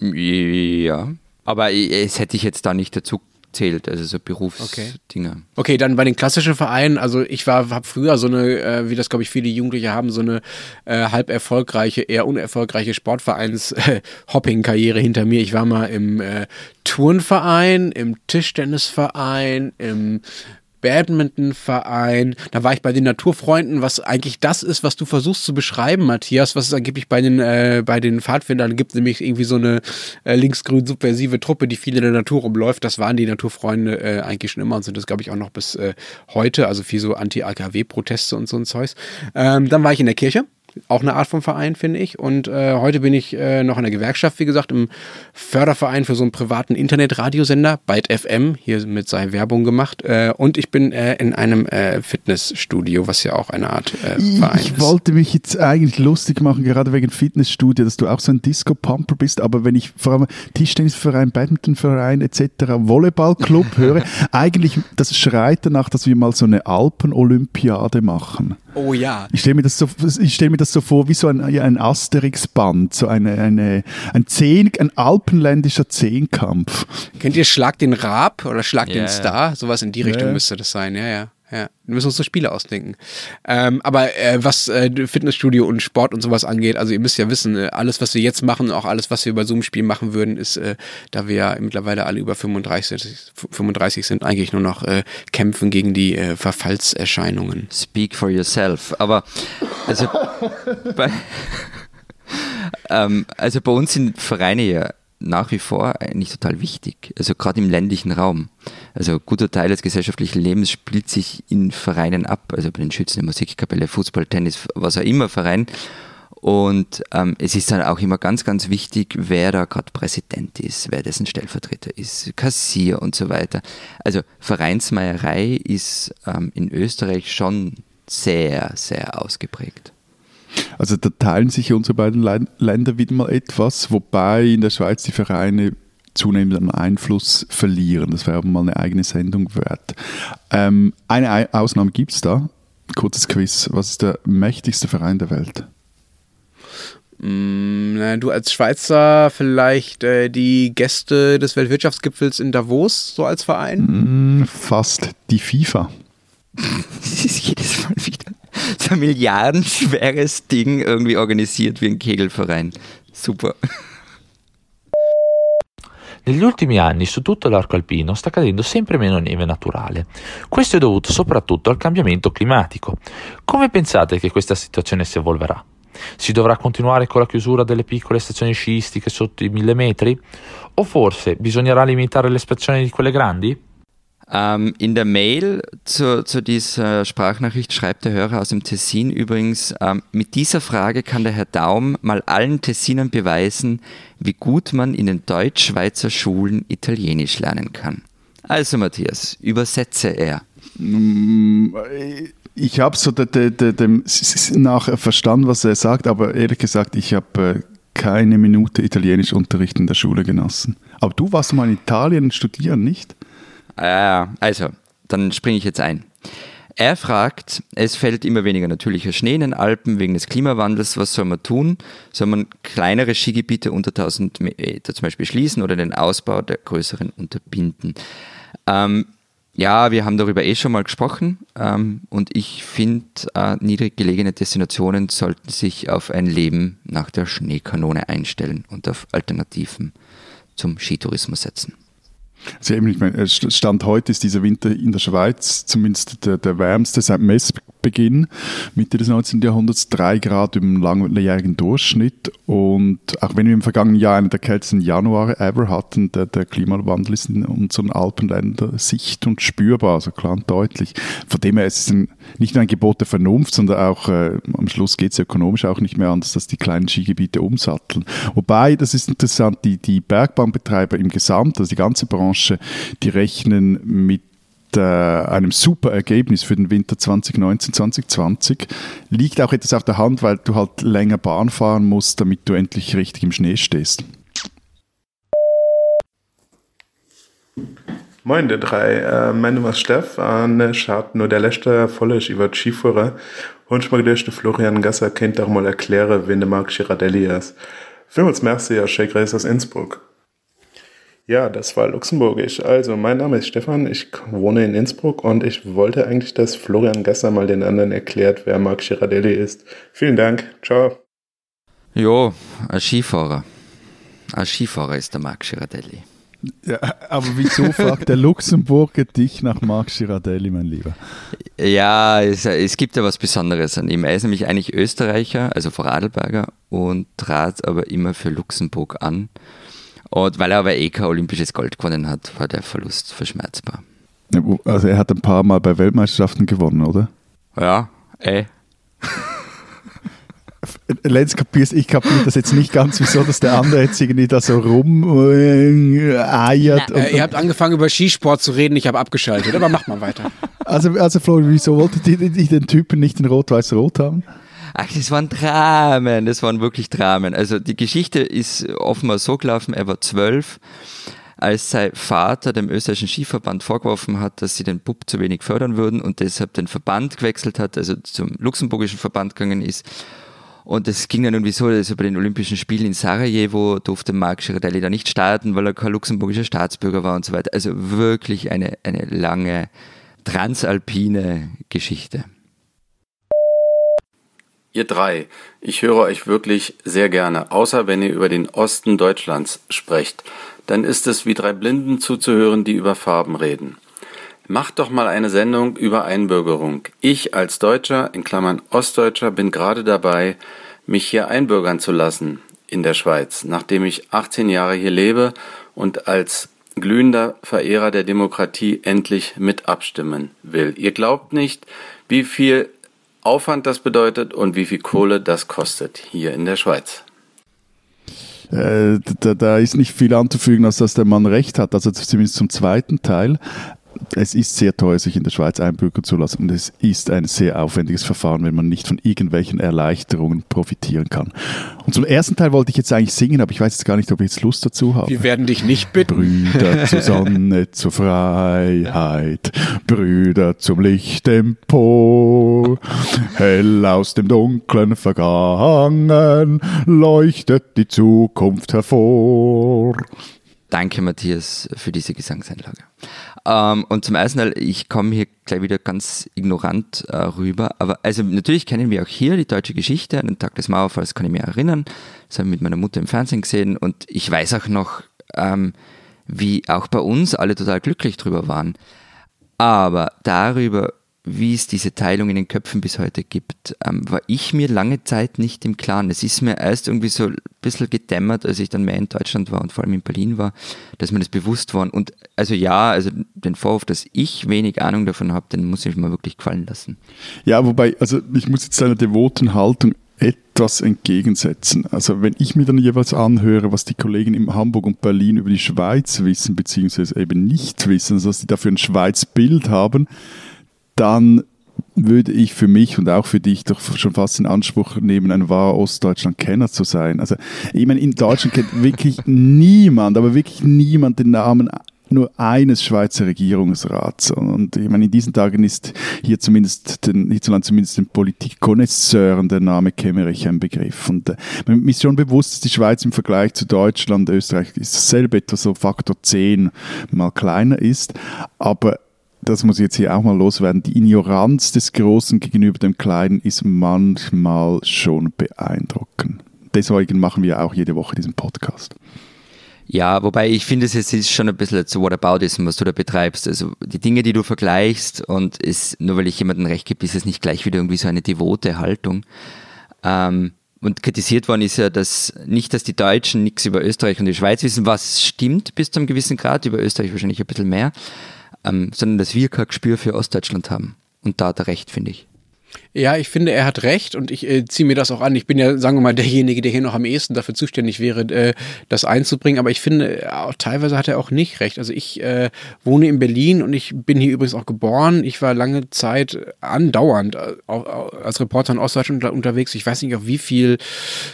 Ja, aber es hätte ich jetzt da nicht dazu zählt, also so Berufsdinger. Okay. okay, dann bei den klassischen Vereinen, also ich war, habe früher so eine, äh, wie das glaube ich viele Jugendliche haben, so eine äh, halb erfolgreiche, eher unerfolgreiche Sportvereins-Hopping-Karriere hinter mir. Ich war mal im äh, Turnverein, im Tischtennisverein, im Badmintonverein. Da war ich bei den Naturfreunden, was eigentlich das ist, was du versuchst zu beschreiben, Matthias, was es angeblich bei den, äh, bei den Pfadfindern gibt, nämlich irgendwie so eine äh, linksgrün subversive Truppe, die viel in der Natur rumläuft. Das waren die Naturfreunde äh, eigentlich schon immer und sind das, glaube ich, auch noch bis äh, heute. Also viel so Anti-AKW-Proteste und so ein Zeugs. Ähm, dann war ich in der Kirche auch eine Art von Verein, finde ich. Und äh, heute bin ich äh, noch in der Gewerkschaft, wie gesagt, im Förderverein für so einen privaten Internetradiosender, Byte FM, hier mit sei Werbung gemacht. Äh, und ich bin äh, in einem äh, Fitnessstudio, was ja auch eine Art äh, Verein ich ist. Ich wollte mich jetzt eigentlich lustig machen, gerade wegen Fitnessstudio, dass du auch so ein Disco-Pumper bist, aber wenn ich vor allem Tischtennisverein, Badmintonverein etc., Volleyballclub höre, eigentlich, das schreit danach, dass wir mal so eine Alpen-Olympiade machen. Oh ja. Ich stelle mir, das so, stell mir das so vor wie so ein, ein Asterix-Band, so eine, eine, ein, Zehn, ein alpenländischer Zehnkampf. Kennt ihr Schlag den Raab oder Schlag yeah. den Star? Sowas in die Richtung yeah. müsste das sein, ja, ja. Ja, wir müssen uns so Spiele ausdenken. Ähm, aber äh, was äh, Fitnessstudio und Sport und sowas angeht, also ihr müsst ja wissen, äh, alles, was wir jetzt machen, auch alles, was wir bei Zoom-Spielen machen würden, ist, äh, da wir ja mittlerweile alle über 35, 35 sind, eigentlich nur noch äh, kämpfen gegen die äh, Verfallserscheinungen. Speak for yourself. Aber also bei, ähm, also bei uns sind Vereine ja nach wie vor eigentlich total wichtig, also gerade im ländlichen Raum. Also ein guter Teil des gesellschaftlichen Lebens spielt sich in Vereinen ab, also bei den Schützen, Musikkapelle, Fußball, Tennis, was auch immer Verein. Und ähm, es ist dann auch immer ganz, ganz wichtig, wer da gerade Präsident ist, wer dessen Stellvertreter ist, Kassier und so weiter. Also Vereinsmeierei ist ähm, in Österreich schon sehr, sehr ausgeprägt. Also da teilen sich unsere beiden Länder wieder mal etwas, wobei in der Schweiz die Vereine zunehmend an Einfluss verlieren. Das wäre aber mal eine eigene Sendung wert. Ähm, eine Ausnahme gibt es da. Kurzes Quiz. Was ist der mächtigste Verein der Welt? Mm, du als Schweizer vielleicht äh, die Gäste des Weltwirtschaftsgipfels in Davos so als Verein? Mm, fast die FIFA. das ist jedes Mal wieder so ein milliardenschweres Ding irgendwie organisiert wie ein Kegelverein. Super. Negli ultimi anni su tutto l'arco alpino sta cadendo sempre meno neve naturale. Questo è dovuto soprattutto al cambiamento climatico. Come pensate che questa situazione si evolverà? Si dovrà continuare con la chiusura delle piccole stazioni sciistiche sotto i mille metri? O forse bisognerà limitare l'espansione di quelle grandi? Ähm, in der Mail zu, zu, dieser Sprachnachricht schreibt der Hörer aus dem Tessin übrigens, ähm, mit dieser Frage kann der Herr Daum mal allen Tessinern beweisen, wie gut man in den Deutsch-Schweizer Schulen Italienisch lernen kann. Also Matthias, übersetze er. Mm, ich habe so de, de, de, nachher verstanden, was er sagt, aber ehrlich gesagt, ich habe äh, keine Minute Italienischunterricht in der Schule genossen. Aber du warst mal in Italien studieren, nicht? Äh, also, dann springe ich jetzt ein. Er fragt, es fällt immer weniger natürlicher Schnee in den Alpen wegen des Klimawandels. Was soll man tun? Soll man kleinere Skigebiete unter 1000 Meter zum Beispiel schließen oder den Ausbau der größeren unterbinden? Ähm, ja, wir haben darüber eh schon mal gesprochen ähm, und ich finde, äh, niedrig gelegene Destinationen sollten sich auf ein Leben nach der Schneekanone einstellen und auf Alternativen zum Skitourismus setzen. Also eben, ich meine, Stand heute ist dieser Winter in der Schweiz zumindest der, der wärmste seit Messbeginn, Mitte des 19. Jahrhunderts, drei Grad im langjährigen Durchschnitt. Und auch wenn wir im vergangenen Jahr einen der kältesten Januare ever hatten, der, der Klimawandel ist in unseren Alpenländern sicht und spürbar, also klar und deutlich. Von dem her ist es ein, nicht nur ein Gebot der Vernunft, sondern auch äh, am Schluss geht es ökonomisch auch nicht mehr anders, dass die kleinen Skigebiete umsatteln. Wobei, das ist interessant, die, die Bergbahnbetreiber im Gesamt, also die ganze Branche, die rechnen mit äh, einem super Ergebnis für den Winter 2019, 2020. Liegt auch etwas auf der Hand, weil du halt länger Bahn fahren musst, damit du endlich richtig im Schnee stehst. Moin, der drei. Äh, mein Name ist Stefan. Ich habe nur der letzte Folge über Skiführer. Und ich möchte der Florian Gasser kennt auch mal erklären, wen der Marc Girardelli ist. Vielmals merci, Herr Shake aus Innsbruck. Ja, das war luxemburgisch. Also, mein Name ist Stefan, ich wohne in Innsbruck und ich wollte eigentlich, dass Florian Gasser mal den anderen erklärt, wer Marc Girardelli ist. Vielen Dank. Ciao. Jo, ein Skifahrer. Ein Skifahrer ist der Marc Girardelli. Ja, aber wieso fragt der Luxemburger dich nach Marc Girardelli, mein Lieber? Ja, es, es gibt ja was Besonderes an ihm. Er ist nämlich eigentlich Österreicher, also Vorarlberger, und trat aber immer für Luxemburg an. Und weil er aber eh kein olympisches Gold gewonnen hat, war der Verlust verschmerzbar. Also er hat ein paar Mal bei Weltmeisterschaften gewonnen, oder? Ja, eh. Lenz kapierst, ich kapiere das jetzt nicht ganz, wieso dass der andere jetzt irgendwie da so rum äh, eiert. Äh, ihr habt angefangen über Skisport zu reden, ich habe abgeschaltet, aber macht mal weiter. Also, also Florian, wieso wolltet ihr den Typen nicht in Rot-Weiß-Rot haben? Ach, das waren Dramen, das waren wirklich Dramen. Also die Geschichte ist offenbar so gelaufen, er war zwölf, als sein Vater dem österreichischen Skiverband vorgeworfen hat, dass sie den Bub zu wenig fördern würden und deshalb den Verband gewechselt hat, also zum luxemburgischen Verband gegangen ist und es ging dann irgendwie so, dass bei den Olympischen Spielen in Sarajevo durfte Marc Girardelli da nicht starten, weil er kein luxemburgischer Staatsbürger war und so weiter. Also wirklich eine, eine lange transalpine Geschichte. Ihr drei, ich höre euch wirklich sehr gerne, außer wenn ihr über den Osten Deutschlands sprecht. Dann ist es wie drei Blinden zuzuhören, die über Farben reden. Macht doch mal eine Sendung über Einbürgerung. Ich als Deutscher, in Klammern Ostdeutscher, bin gerade dabei, mich hier einbürgern zu lassen in der Schweiz, nachdem ich 18 Jahre hier lebe und als glühender Verehrer der Demokratie endlich mit abstimmen will. Ihr glaubt nicht, wie viel Aufwand das bedeutet und wie viel Kohle das kostet hier in der Schweiz. Äh, da, da, ist nicht viel anzufügen, als dass der Mann recht hat, also zumindest zum zweiten Teil es ist sehr teuer, sich in der Schweiz einbürgern zu lassen und es ist ein sehr aufwendiges Verfahren, wenn man nicht von irgendwelchen Erleichterungen profitieren kann. Und zum ersten Teil wollte ich jetzt eigentlich singen, aber ich weiß jetzt gar nicht, ob ich jetzt Lust dazu habe. Wir werden dich nicht bitten. Brüder zur Sonne, zur Freiheit, Brüder zum Licht empor, hell aus dem Dunklen vergangen, leuchtet die Zukunft hervor. Danke, Matthias, für diese Gesangseinlage. Ähm, und zum ersten ich komme hier gleich wieder ganz ignorant äh, rüber, aber also natürlich kennen wir auch hier die deutsche Geschichte. An den Tag des Mauerfalls kann ich mich erinnern. Das habe ich mit meiner Mutter im Fernsehen gesehen und ich weiß auch noch, ähm, wie auch bei uns alle total glücklich drüber waren. Aber darüber, wie es diese Teilung in den Köpfen bis heute gibt, ähm, war ich mir lange Zeit nicht im Klaren. Es ist mir erst irgendwie so ein bisschen gedämmert, als ich dann mehr in Deutschland war und vor allem in Berlin war, dass mir das bewusst war. Und also ja, also den Vorwurf, dass ich wenig Ahnung davon habe, den muss ich mir wirklich gefallen lassen. Ja, wobei, also ich muss jetzt deiner devoten Haltung etwas entgegensetzen. Also wenn ich mir dann jeweils anhöre, was die Kollegen in Hamburg und Berlin über die Schweiz wissen, beziehungsweise eben nicht wissen, also dass sie dafür ein Schweiz-Bild haben, dann würde ich für mich und auch für dich doch schon fast in Anspruch nehmen, ein wahrer Ostdeutschland-Kenner zu sein. Also ich meine, in Deutschland kennt wirklich niemand, aber wirklich niemand den Namen nur eines Schweizer Regierungsrats. Und ich meine, in diesen Tagen ist hier zumindest den, hierzulande zumindest den Politikkonnoisseuren der Name Kemmerich ein Begriff. Und äh, mir ist schon bewusst, dass die Schweiz im Vergleich zu Deutschland, Österreich ist dasselbe etwa so Faktor 10 mal kleiner ist. Aber das muss ich jetzt hier auch mal loswerden, die Ignoranz des Großen gegenüber dem Kleinen ist manchmal schon beeindruckend. Deswegen machen wir auch jede Woche diesen Podcast. Ja, wobei ich finde, es ist schon ein bisschen so Whataboutism, was du da betreibst. Also die Dinge, die du vergleichst und ist, nur weil ich jemandem recht gebe, ist es nicht gleich wieder irgendwie so eine devote Haltung. Ähm, und kritisiert worden ist ja, dass nicht, dass die Deutschen nichts über Österreich und die Schweiz wissen, was stimmt bis zu einem gewissen Grad, über Österreich wahrscheinlich ein bisschen mehr, ähm, sondern dass wir kein Gespür für Ostdeutschland haben. Und da hat er recht, finde ich. Ja, ich finde, er hat recht und ich äh, ziehe mir das auch an. Ich bin ja, sagen wir mal, derjenige, der hier noch am ehesten dafür zuständig wäre, äh, das einzubringen. Aber ich finde, äh, teilweise hat er auch nicht recht. Also ich äh, wohne in Berlin und ich bin hier übrigens auch geboren. Ich war lange Zeit andauernd äh, als Reporter in Ostdeutschland unterwegs. Ich weiß nicht, auf wie viel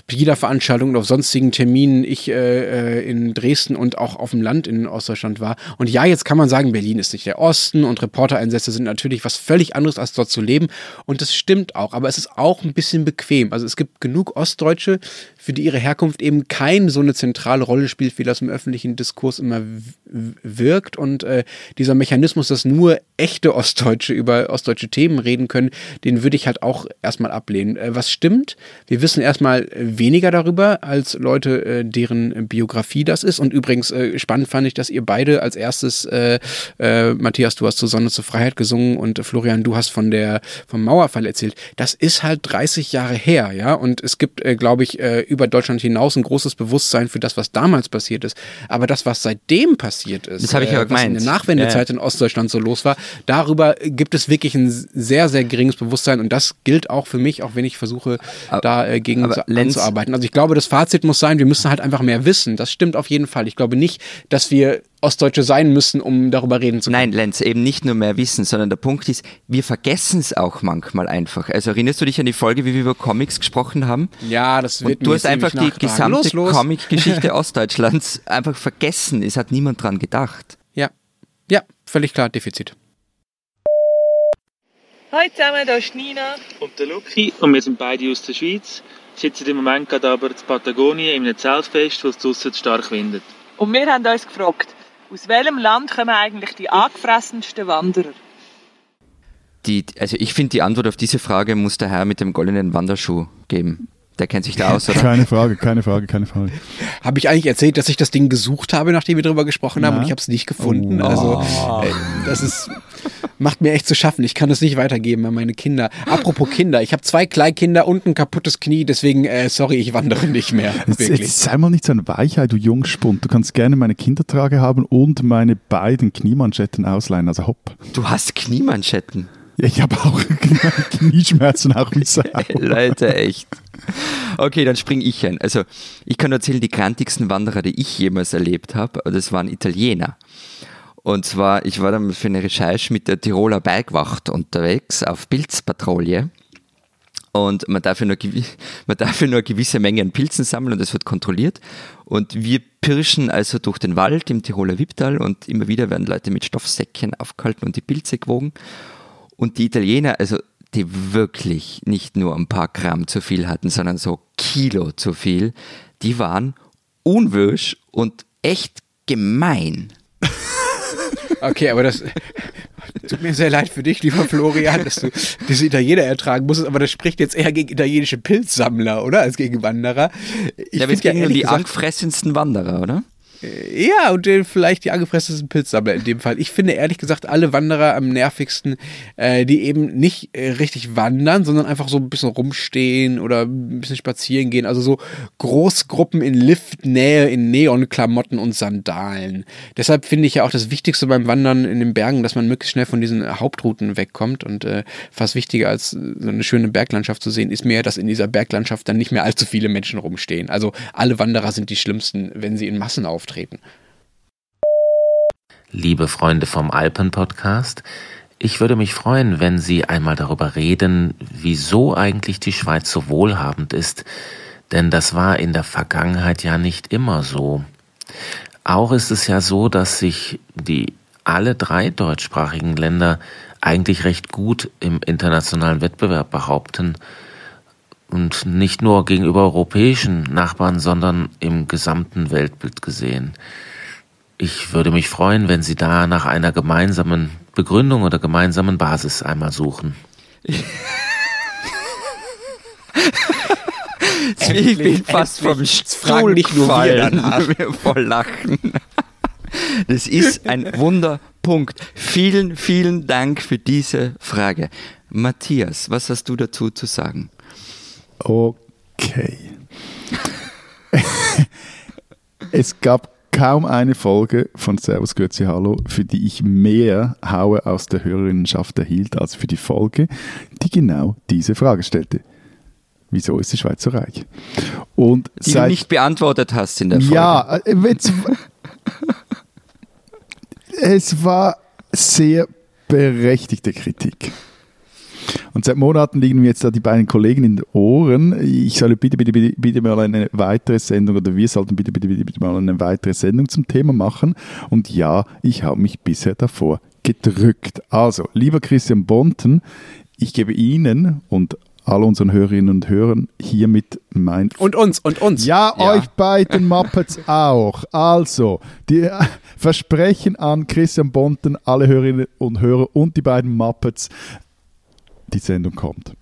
Pegida-Veranstaltungen auf sonstigen Terminen ich äh, in Dresden und auch auf dem Land in Ostdeutschland war. Und ja, jetzt kann man sagen, Berlin ist nicht der Osten und Reportereinsätze sind natürlich was völlig anderes, als dort zu leben. Und das stimmt auch, aber es ist auch ein bisschen bequem. Also es gibt genug Ostdeutsche, für die ihre Herkunft eben keine so eine zentrale Rolle spielt, wie das im öffentlichen Diskurs immer wirkt. Und äh, dieser Mechanismus, dass nur echte Ostdeutsche über ostdeutsche Themen reden können, den würde ich halt auch erstmal ablehnen. Äh, was stimmt? Wir wissen erstmal weniger darüber als Leute, äh, deren Biografie das ist. Und übrigens äh, spannend fand ich, dass ihr beide als erstes, äh, äh, Matthias, du hast zur Sonne zur Freiheit gesungen und Florian, du hast von der vom Mauerfall erzählt. Das ist halt 30 Jahre her, ja. Und es gibt, glaube ich, über Deutschland hinaus ein großes Bewusstsein für das, was damals passiert ist. Aber das, was seitdem passiert ist, das ich äh, was gemeint. in der Nachwendezeit ja. in Ostdeutschland so los war, darüber gibt es wirklich ein sehr, sehr geringes Bewusstsein und das gilt auch für mich, auch wenn ich versuche, aber, da äh, gegen zu, anzuarbeiten. Also ich glaube, das Fazit muss sein, wir müssen halt einfach mehr wissen. Das stimmt auf jeden Fall. Ich glaube nicht, dass wir Ostdeutsche sein müssen, um darüber reden zu können. Nein, Lenz, eben nicht nur mehr wissen, sondern der Punkt ist, wir vergessen es auch manchmal einfach. Also erinnerst du dich an die Folge, wie wir über Comics gesprochen haben? Ja, das wird Und du hast einfach die gesamte Comic-Geschichte Ostdeutschlands einfach vergessen. Es hat niemand dran gedacht. Ja, ja, völlig klar, Defizit. Hallo zusammen, hier ist Nina und der Luki und wir sind beide aus der Schweiz. Sitzen im Moment gerade aber in Patagonien in einem Zeltfest, wo es draussen stark windet. Und wir haben uns gefragt, aus welchem Land kommen eigentlich die angefressensten Wanderer? Die, also ich finde, die Antwort auf diese Frage muss der Herr mit dem goldenen Wanderschuh geben. Der kennt sich da aus, oder? Keine Frage, keine Frage, keine Frage. Habe ich eigentlich erzählt, dass ich das Ding gesucht habe, nachdem wir darüber gesprochen haben und ich habe es nicht gefunden. Oh. Also äh, das ist macht mir echt zu schaffen. Ich kann es nicht weitergeben an meine Kinder. Apropos Kinder, ich habe zwei Kleinkinder und ein kaputtes Knie, deswegen äh, sorry, ich wandere nicht mehr. Jetzt, jetzt sei mal nicht so ein Weichheit, du Jungspund. Du kannst gerne meine Kindertrage haben und meine beiden Kniemanschetten ausleihen. Also hopp. Du hast Kniemanschetten? Ja, ich habe auch Knieschmerzen, auch wie Sau. Leute, echt. Okay, dann springe ich ein. Also, ich kann erzählen, die krantigsten Wanderer, die ich jemals erlebt habe, das waren Italiener. Und zwar, ich war dann für eine Recherche mit der Tiroler Bergwacht unterwegs auf Pilzpatrouille. Und man darf, ja nur, man darf ja nur gewisse Menge an Pilzen sammeln und das wird kontrolliert. Und wir pirschen also durch den Wald im Tiroler Wipptal und immer wieder werden Leute mit Stoffsäckchen aufgehalten und die Pilze gewogen. Und die Italiener, also die wirklich nicht nur ein paar Gramm zu viel hatten, sondern so Kilo zu viel, die waren unwirsch und echt gemein. Okay, aber das tut mir sehr leid für dich, lieber Florian, dass du diese Italiener ertragen musstest, aber das spricht jetzt eher gegen italienische Pilzsammler, oder? Als gegen Wanderer. Ich ja, wir gegen ja die angefressensten Wanderer, oder? Äh, ja, und vielleicht die angefresstesten Pilzsammler in dem Fall. Ich finde ehrlich gesagt alle Wanderer am nervigsten, äh, die eben nicht äh, richtig wandern, sondern einfach so ein bisschen rumstehen oder ein bisschen spazieren gehen. Also so Großgruppen in Liftnähe in Neonklamotten und Sandalen. Deshalb finde ich ja auch das Wichtigste beim Wandern in den Bergen, dass man möglichst schnell von diesen Hauptrouten wegkommt. Und äh, fast wichtiger als so eine schöne Berglandschaft zu sehen, ist mir, dass in dieser Berglandschaft dann nicht mehr allzu viele Menschen rumstehen. Also alle Wanderer sind die schlimmsten, wenn sie in Massen auftreten. Liebe Freunde vom Alpen-Podcast, ich würde mich freuen, wenn Sie einmal darüber reden, wieso eigentlich die Schweiz so wohlhabend ist, denn das war in der Vergangenheit ja nicht immer so. Auch ist es ja so, dass sich die alle drei deutschsprachigen Länder eigentlich recht gut im internationalen Wettbewerb behaupten und nicht nur gegenüber europäischen Nachbarn, sondern im gesamten Weltbild gesehen. Ich würde mich freuen, wenn Sie da nach einer gemeinsamen Begründung oder gemeinsamen Basis einmal suchen. ich bin fast vom Stuhl nicht nur gefallen, vor Lachen. Das ist ein Wunderpunkt. Vielen, vielen Dank für diese Frage. Matthias, was hast du dazu zu sagen? Okay. es gab kaum eine Folge von Servus Grüezi Hallo, für die ich mehr Haue aus der Hörerinnenschaft erhielt, als für die Folge, die genau diese Frage stellte. Wieso ist die Schweiz so reich? Und die seit, du nicht beantwortet hast in der Folge. Ja, äh, es, es war sehr berechtigte Kritik. Und seit Monaten liegen mir jetzt da die beiden Kollegen in den Ohren. Ich solle bitte, bitte, bitte, bitte mal eine weitere Sendung oder wir sollten bitte, bitte, bitte, bitte mal eine weitere Sendung zum Thema machen. Und ja, ich habe mich bisher davor gedrückt. Also, lieber Christian Bonten, ich gebe Ihnen und all unseren Hörerinnen und Hörern hiermit mein. Und uns, und uns. Ja, ja. euch beiden Muppets auch. Also, die äh, Versprechen an Christian Bonten, alle Hörerinnen und Hörer und die beiden Muppets die Sendung kommt.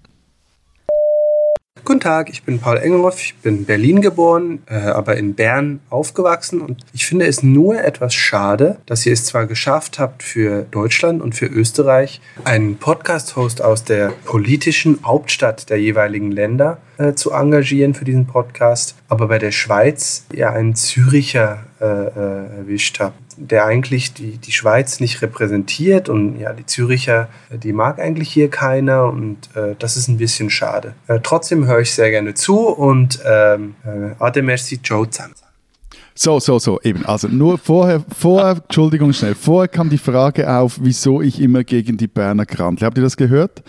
Guten Tag, ich bin Paul Engelhoff, ich bin in Berlin geboren, äh, aber in Bern aufgewachsen und ich finde es nur etwas schade, dass ihr es zwar geschafft habt für Deutschland und für Österreich, einen Podcast-Host aus der politischen Hauptstadt der jeweiligen Länder äh, zu engagieren für diesen Podcast, aber bei der Schweiz ja einen Züricher äh, äh erwischt habt der eigentlich die, die Schweiz nicht repräsentiert und ja, die Züricher, äh, die mag eigentlich hier keiner und äh, das ist ein bisschen schade. Äh, trotzdem höre ich sehr gerne zu und ähm, äh, merci, ciao zusammen. So, so, so, eben. Also nur vorher, vorher, Entschuldigung, schnell, vorher kam die Frage auf, wieso ich immer gegen die Berner Grandle. Habt ihr das gehört?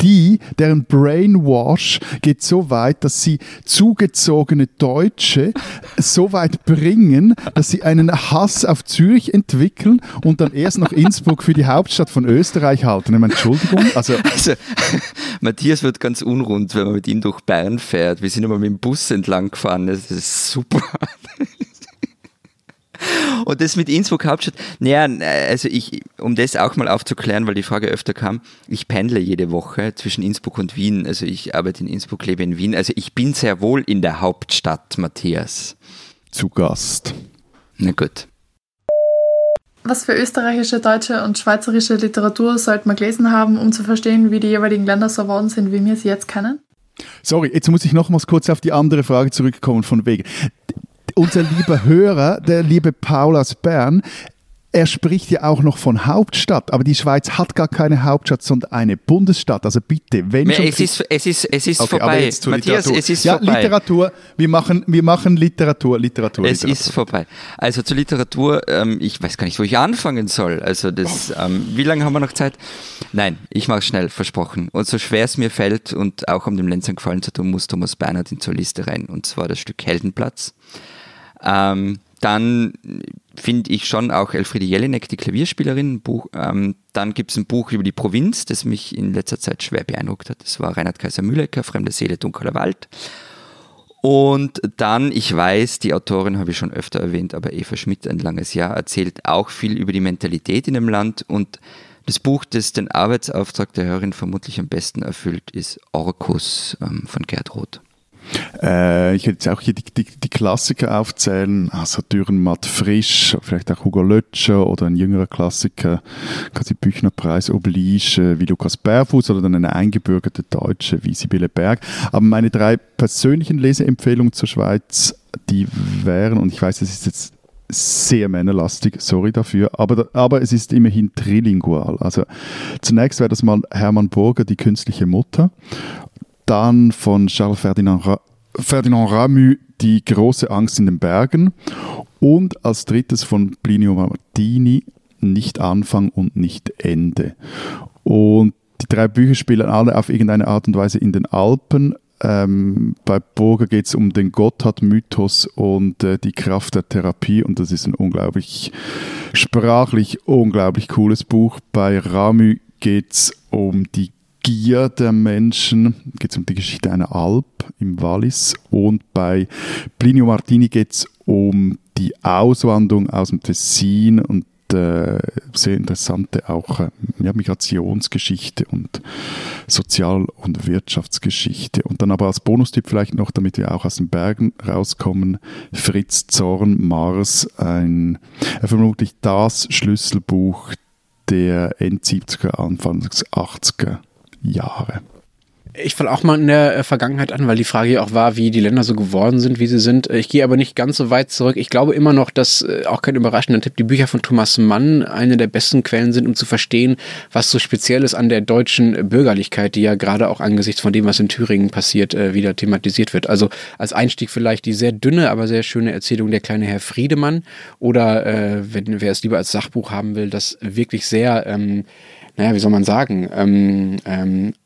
Die, deren Brainwash geht so weit, dass sie zugezogene Deutsche so weit bringen, dass sie einen Hass auf Zürich entwickeln und dann erst noch Innsbruck für die Hauptstadt von Österreich halten. Entschuldigung. Also, also Matthias wird ganz unrund, wenn man mit ihm durch Bern fährt. Wir sind immer mit dem Bus entlang gefahren. Das ist super. Und das mit Innsbruck Hauptstadt, naja, also ich, um das auch mal aufzuklären, weil die Frage öfter kam, ich pendle jede Woche zwischen Innsbruck und Wien. Also ich arbeite in Innsbruck, lebe in Wien. Also ich bin sehr wohl in der Hauptstadt, Matthias. Zu Gast. Na gut. Was für österreichische, deutsche und schweizerische Literatur sollte man gelesen haben, um zu verstehen, wie die jeweiligen Länder so geworden sind, wie wir sie jetzt kennen? Sorry, jetzt muss ich nochmals kurz auf die andere Frage zurückkommen von wegen unser lieber Hörer, der liebe Paul aus Bern, er spricht ja auch noch von Hauptstadt, aber die Schweiz hat gar keine Hauptstadt, sondern eine Bundesstadt. Also bitte, wenn schon es ist, es ist, es ist okay, vorbei. Matthias, Literatur. es ist ja, vorbei. Literatur, wir machen, wir machen Literatur, Literatur. Es Literatur. ist vorbei. Also zur Literatur, ähm, ich weiß gar nicht, wo ich anfangen soll. Also das, ähm, wie lange haben wir noch Zeit? Nein, ich mache schnell, versprochen. Und so schwer es mir fällt und auch um dem Lenzern gefallen zu tun, muss Thomas Bernhard in zur Liste rein. Und zwar das Stück Heldenplatz. Ähm, dann finde ich schon auch Elfriede Jelinek, die Klavierspielerin. Buch, ähm, dann gibt es ein Buch über die Provinz, das mich in letzter Zeit schwer beeindruckt hat. Das war Reinhard Kaiser Mühlecker, Fremde Seele, dunkler Wald. Und dann, ich weiß, die Autorin habe ich schon öfter erwähnt, aber Eva Schmidt, ein langes Jahr, erzählt auch viel über die Mentalität in dem Land. Und das Buch, das den Arbeitsauftrag der Hörerin vermutlich am besten erfüllt, ist Orkus ähm, von Gerd Roth. Äh, ich hätte jetzt auch hier die, die, die Klassiker aufzählen, also Dürrenmatt Frisch, vielleicht auch Hugo Lötscher oder ein jüngerer Klassiker, quasi Büchnerpreis Oblige, äh, wie Lukas Bärfuß oder dann eine eingebürgerte Deutsche wie Sibylle Berg. Aber meine drei persönlichen Leseempfehlungen zur Schweiz, die wären, und ich weiß, das ist jetzt sehr männerlastig, sorry dafür, aber, aber es ist immerhin trilingual. Also zunächst wäre das mal Hermann Burger, die künstliche Mutter, dann von Charles Ferdinand, Ra Ferdinand Ramu, die große Angst in den Bergen und als drittes von Plinio Martini, nicht Anfang und nicht Ende. Und die drei Bücher spielen alle auf irgendeine Art und Weise in den Alpen. Ähm, bei Burger geht es um den Gotthard-Mythos und äh, die Kraft der Therapie und das ist ein unglaublich sprachlich unglaublich cooles Buch. Bei Ramu geht es um die Gier der Menschen, geht es um die Geschichte einer Alp im Wallis. Und bei Plinio Martini geht es um die Auswanderung aus dem Tessin und äh, sehr interessante auch äh, ja, Migrationsgeschichte und Sozial- und Wirtschaftsgeschichte. Und dann aber als Bonustipp vielleicht noch, damit wir auch aus den Bergen rauskommen, Fritz Zorn, Mars, ein äh, vermutlich das Schlüsselbuch der End 70er, Anfang 80er Jahre. Ich falle auch mal in der äh, Vergangenheit an, weil die Frage ja auch war, wie die Länder so geworden sind, wie sie sind. Ich gehe aber nicht ganz so weit zurück. Ich glaube immer noch, dass, äh, auch kein überraschender Tipp, die Bücher von Thomas Mann eine der besten Quellen sind, um zu verstehen, was so speziell ist an der deutschen Bürgerlichkeit, die ja gerade auch angesichts von dem, was in Thüringen passiert, äh, wieder thematisiert wird. Also als Einstieg vielleicht die sehr dünne, aber sehr schöne Erzählung Der kleine Herr Friedemann oder, äh, wenn wer es lieber als Sachbuch haben will, das wirklich sehr, ähm, naja, wie soll man sagen, ähm, ähm, äh,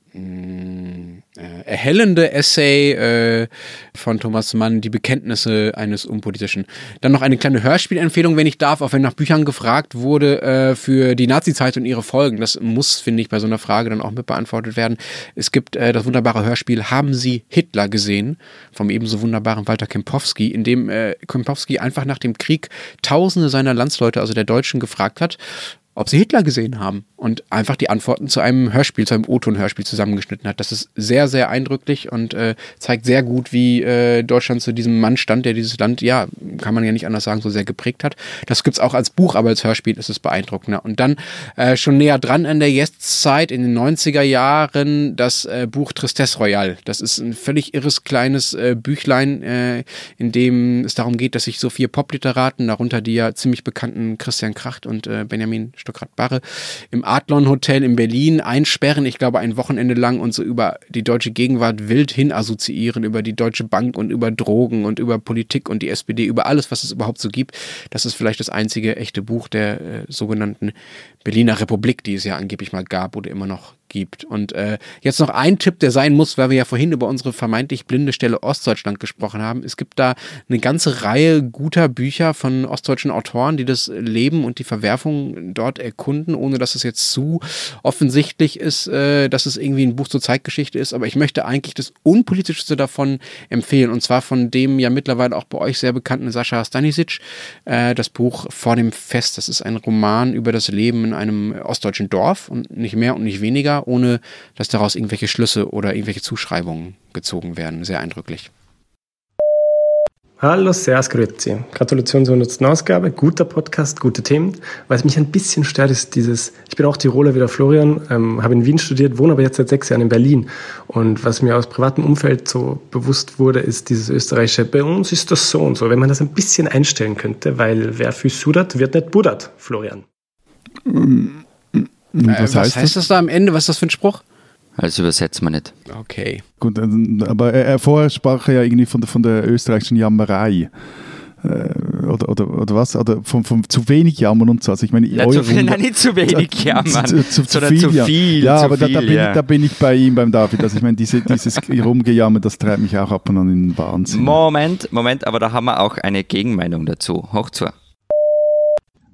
erhellende Essay äh, von Thomas Mann, Die Bekenntnisse eines Unpolitischen. Dann noch eine kleine Hörspielempfehlung, wenn ich darf, auch wenn nach Büchern gefragt wurde, äh, für die Nazi-Zeit und ihre Folgen. Das muss, finde ich, bei so einer Frage dann auch mit beantwortet werden. Es gibt äh, das wunderbare Hörspiel Haben Sie Hitler gesehen? vom ebenso wunderbaren Walter Kempowski, in dem äh, Kempowski einfach nach dem Krieg Tausende seiner Landsleute, also der Deutschen, gefragt hat, ob sie Hitler gesehen haben und einfach die Antworten zu einem Hörspiel, zu einem O-Ton-Hörspiel zusammengeschnitten hat. Das ist sehr, sehr eindrücklich und äh, zeigt sehr gut, wie äh, Deutschland zu diesem Mann stand, der dieses Land, ja, kann man ja nicht anders sagen, so sehr geprägt hat. Das gibt es auch als Buch, aber als Hörspiel ist es beeindruckender. Und dann äh, schon näher dran an der Jetztzeit, in den 90er Jahren, das äh, Buch Tristesse Royale. Das ist ein völlig irres kleines äh, Büchlein, äh, in dem es darum geht, dass sich so vier Popliteraten, darunter die ja ziemlich bekannten Christian Kracht und äh, Benjamin Stuckrad-Barre, im Adlon Hotel in Berlin einsperren, ich glaube ein Wochenende lang und so über die deutsche Gegenwart wild hin assoziieren, über die Deutsche Bank und über Drogen und über Politik und die SPD, über alles, was es überhaupt so gibt. Das ist vielleicht das einzige echte Buch der äh, sogenannten Berliner Republik, die es ja angeblich mal gab oder immer noch gibt. Und äh, jetzt noch ein Tipp, der sein muss, weil wir ja vorhin über unsere vermeintlich blinde Stelle Ostdeutschland gesprochen haben. Es gibt da eine ganze Reihe guter Bücher von ostdeutschen Autoren, die das Leben und die Verwerfung dort erkunden, ohne dass es jetzt zu offensichtlich ist, äh, dass es irgendwie ein Buch zur Zeitgeschichte ist. Aber ich möchte eigentlich das Unpolitischste davon empfehlen. Und zwar von dem ja mittlerweile auch bei euch sehr bekannten Sascha Stanisic, äh, das Buch Vor dem Fest. Das ist ein Roman über das Leben in einem ostdeutschen Dorf und nicht mehr und nicht weniger ohne dass daraus irgendwelche Schlüsse oder irgendwelche Zuschreibungen gezogen werden. Sehr eindrücklich. Hallo, Servus, Grüezi. Gratulation zur 100. Ausgabe. Guter Podcast, gute Themen. Was mich ein bisschen stört, ist dieses, ich bin auch Tiroler wie der Florian, ähm, habe in Wien studiert, wohne aber jetzt seit sechs Jahren in Berlin. Und was mir aus privatem Umfeld so bewusst wurde, ist dieses österreichische, bei uns ist das so und so. Wenn man das ein bisschen einstellen könnte, weil wer viel sudert, wird nicht budert, Florian. Mm. Was, äh, was heißt, heißt das? das da am Ende? Was ist das für ein Spruch? Das übersetzt man nicht. Okay. Gut, aber er, vorher sprach er ja irgendwie von der, von der österreichischen Jammerei. Äh, oder, oder, oder was? Oder von, von zu wenig jammern und so. Also ich meine, ja, zu viel, nein, nicht zu wenig jammern. Zu, zu, zu, viel, zu viel. Ja, aber viel, da, da, bin ja. ich, da, bin ich, bei ihm, beim David. Also ich meine, diese, dieses Rumgejammer, das treibt mich auch ab und an in den Wahnsinn. Moment, Moment, aber da haben wir auch eine Gegenmeinung dazu. Hoch zu.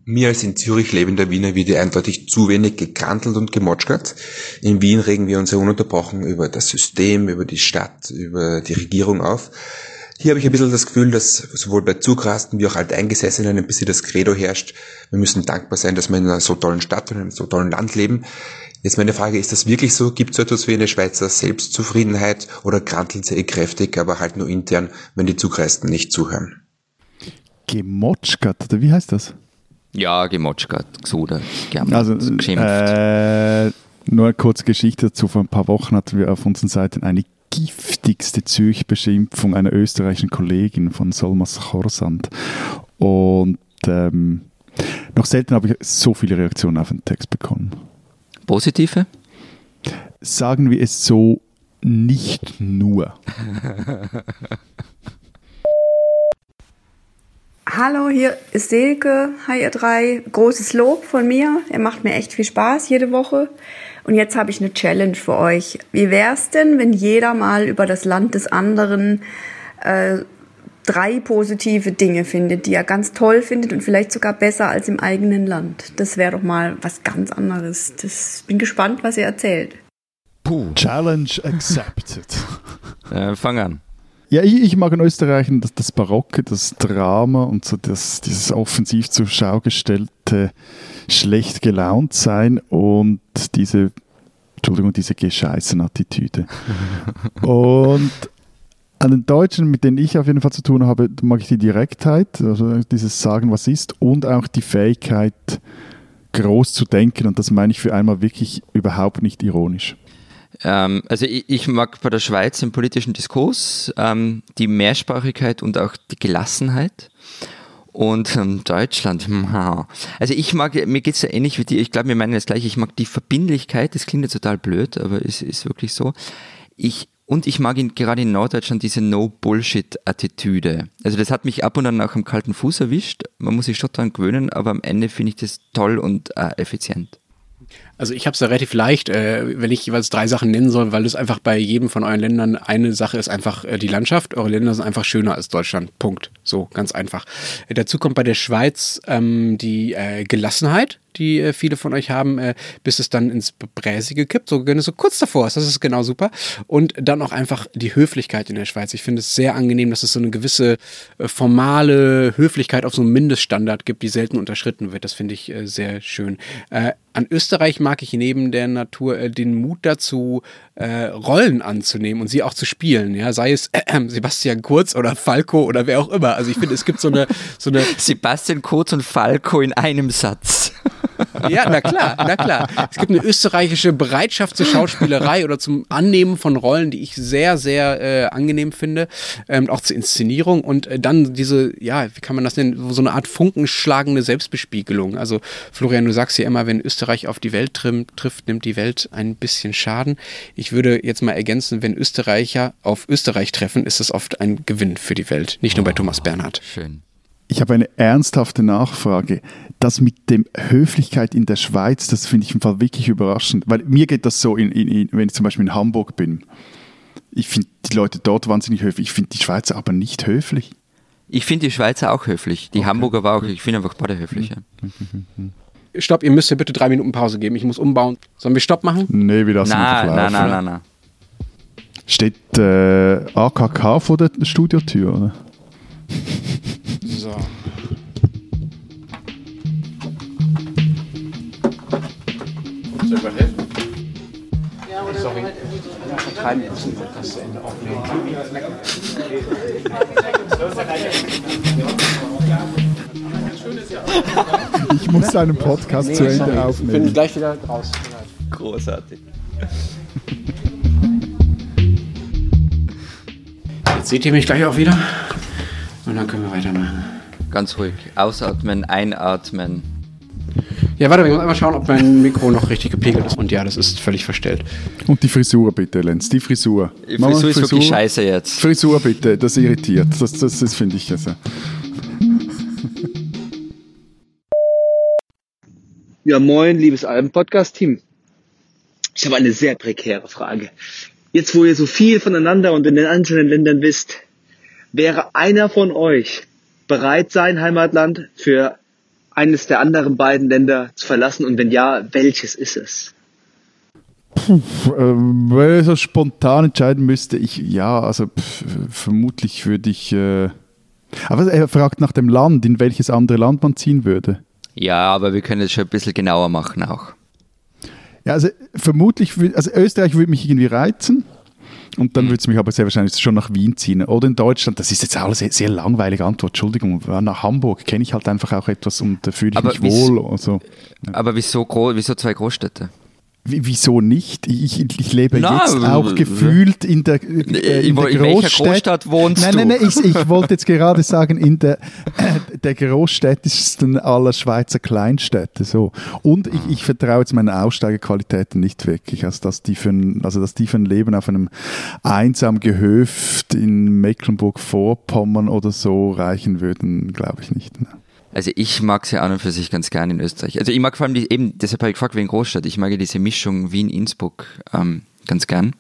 Mir als in Zürich lebender Wiener wird eindeutig zu wenig gekrantelt und gemotschert. In Wien regen wir uns ja ununterbrochen über das System, über die Stadt, über die Regierung auf. Hier habe ich ein bisschen das Gefühl, dass sowohl bei Zugrasten wie auch Alteingesessenen ein bisschen das Credo herrscht. Wir müssen dankbar sein, dass wir in einer so tollen Stadt und einem so tollen Land leben. Jetzt meine Frage, ist das wirklich so? Gibt es so etwas wie eine Schweizer Selbstzufriedenheit oder krantelt sie eh kräftig, aber halt nur intern, wenn die Zugreisten nicht zuhören? Gemotschgert, oder wie heißt das? Ja, gemotschgert, gesude, also, geschimpft. Äh, nur eine kurze Geschichte dazu. Vor ein paar Wochen hatten wir auf unseren Seiten eine giftigste Zürich-Beschimpfung einer österreichischen Kollegin von Solmas Chorsand. Und ähm, noch selten habe ich so viele Reaktionen auf den Text bekommen. Positive? Sagen wir es so, nicht nur. Hallo, hier ist Silke. Hi ihr drei. Großes Lob von mir. Er macht mir echt viel Spaß jede Woche. Und jetzt habe ich eine Challenge für euch. Wie wäre es denn, wenn jeder mal über das Land des anderen äh, drei positive Dinge findet, die er ganz toll findet und vielleicht sogar besser als im eigenen Land? Das wäre doch mal was ganz anderes. Das bin gespannt, was ihr erzählt. Puh. Challenge accepted. äh, fang an. Ja, ich, ich, mag in Österreich das, das Barocke, das Drama und so das, dieses offensiv zur Schau gestellte schlecht gelaunt sein und diese, Entschuldigung, diese Gescheißen-Attitüde. und an den Deutschen, mit denen ich auf jeden Fall zu tun habe, mag ich die Direktheit, also dieses Sagen, was ist, und auch die Fähigkeit, groß zu denken. Und das meine ich für einmal wirklich überhaupt nicht ironisch. Ähm, also ich, ich, mag bei der Schweiz im politischen Diskurs ähm, die Mehrsprachigkeit und auch die Gelassenheit. Und ähm, Deutschland, also ich mag, mir geht es ja ähnlich wie dir, ich glaube, wir meinen das gleiche, ich mag die Verbindlichkeit, das klingt jetzt total blöd, aber es ist wirklich so. Ich, und ich mag in, gerade in Norddeutschland diese No-Bullshit-Attitüde. Also das hat mich ab und an auch am kalten Fuß erwischt. Man muss sich schon daran gewöhnen, aber am Ende finde ich das toll und äh, effizient. Also ich habe es ja relativ leicht, äh, wenn ich jeweils drei Sachen nennen soll, weil es einfach bei jedem von euren Ländern eine Sache ist einfach äh, die Landschaft. Eure Länder sind einfach schöner als Deutschland. Punkt. So, ganz einfach. Äh, dazu kommt bei der Schweiz ähm, die äh, Gelassenheit die äh, viele von euch haben, äh, bis es dann ins Bräsige kippt, so, wenn es so kurz davor ist. Das ist genau super. Und dann auch einfach die Höflichkeit in der Schweiz. Ich finde es sehr angenehm, dass es so eine gewisse äh, formale Höflichkeit auf so einem Mindeststandard gibt, die selten unterschritten wird. Das finde ich äh, sehr schön. Äh, an Österreich mag ich neben der Natur äh, den Mut dazu, Rollen anzunehmen und sie auch zu spielen. Ja, sei es Sebastian Kurz oder Falco oder wer auch immer. Also ich finde, es gibt so eine, so eine Sebastian Kurz und Falco in einem Satz. Ja, na klar, na klar. Es gibt eine österreichische Bereitschaft zur Schauspielerei oder zum Annehmen von Rollen, die ich sehr, sehr äh, angenehm finde. Ähm, auch zur Inszenierung und äh, dann diese, ja, wie kann man das nennen, so eine Art funkenschlagende Selbstbespiegelung. Also Florian, du sagst ja immer, wenn Österreich auf die Welt trifft, nimmt die Welt ein bisschen Schaden. Ich würde jetzt mal ergänzen, wenn Österreicher auf Österreich treffen, ist es oft ein Gewinn für die Welt, nicht nur bei Thomas Bernhard. Schön. Ich habe eine ernsthafte Nachfrage. Das mit dem Höflichkeit in der Schweiz, das finde ich im Fall wirklich überraschend. Weil mir geht das so, in, in, wenn ich zum Beispiel in Hamburg bin. Ich finde die Leute dort wahnsinnig höflich. Ich finde die Schweizer aber nicht höflich. Ich finde die Schweizer auch höflich. Die okay. Hamburger war auch, ich finde einfach beide höflich. Ja. Stopp, ihr müsst ja bitte drei Minuten Pause geben. Ich muss umbauen. Sollen wir Stopp machen? Nee, wir lassen na, einfach laufen. Nein, nein, nein, nein. Steht äh, AKK vor der Studiotür, oder? So. Soll ich helfen? Ja, oder Sorry. Halt ja, vertreiben müssen wir das Ende aufnehmen. Ich muss einen Podcast nee, zu Ende sorry. aufnehmen. Ich bin gleich wieder raus. Großartig. Jetzt seht ihr mich gleich auch wieder. Und dann können wir weitermachen. Ganz ruhig. Ausatmen, einatmen. Ja, warte, wir müssen einmal schauen, ob mein Mikro noch richtig gepegelt ist. Und ja, das ist völlig verstellt. Und die Frisur bitte, Lenz, die Frisur. Die Frisur, Frisur ist wirklich scheiße jetzt. Frisur bitte, das irritiert. Das, das, das finde ich also. Ja, moin, liebes Alben-Podcast-Team. Ich habe eine sehr prekäre Frage. Jetzt, wo ihr so viel voneinander und in den einzelnen Ländern wisst, wäre einer von euch bereit, sein Heimatland für eines der anderen beiden Länder zu verlassen? Und wenn ja, welches ist es? Puh, äh, wenn ich so spontan entscheiden müsste, ich, ja, also pff, vermutlich würde ich. Äh, aber er fragt nach dem Land, in welches andere Land man ziehen würde. Ja, aber wir können es schon ein bisschen genauer machen auch. Ja, also vermutlich, also Österreich würde mich irgendwie reizen. Und dann mhm. würde es mich aber sehr wahrscheinlich schon nach Wien ziehen. Oder in Deutschland, das ist jetzt auch eine sehr, sehr langweilige Antwort, Entschuldigung, nach Hamburg kenne ich halt einfach auch etwas und da fühle ich aber mich wohl. Also, ja. Aber wieso, wieso zwei Großstädte? Wieso nicht? Ich, ich lebe Na, jetzt auch gefühlt in der, äh, in, der in Großstadt. Großstadt wohnst nein, nein, nein, ich, ich wollte jetzt gerade sagen, in der, äh, der großstädtischsten aller Schweizer Kleinstädte. So. Und ich, ich vertraue jetzt meinen Aussteigequalitäten nicht wirklich. Also dass, die für ein, also, dass die für ein Leben auf einem einsamen Gehöft in Mecklenburg-Vorpommern oder so reichen würden, glaube ich nicht. Ne? Also ich mag es ja an und für sich ganz gerne in Österreich. Also ich mag vor allem die, eben, deshalb habe ich gefragt wegen Großstadt, ich mag ja diese Mischung Wien-Innsbruck ähm, ganz gern.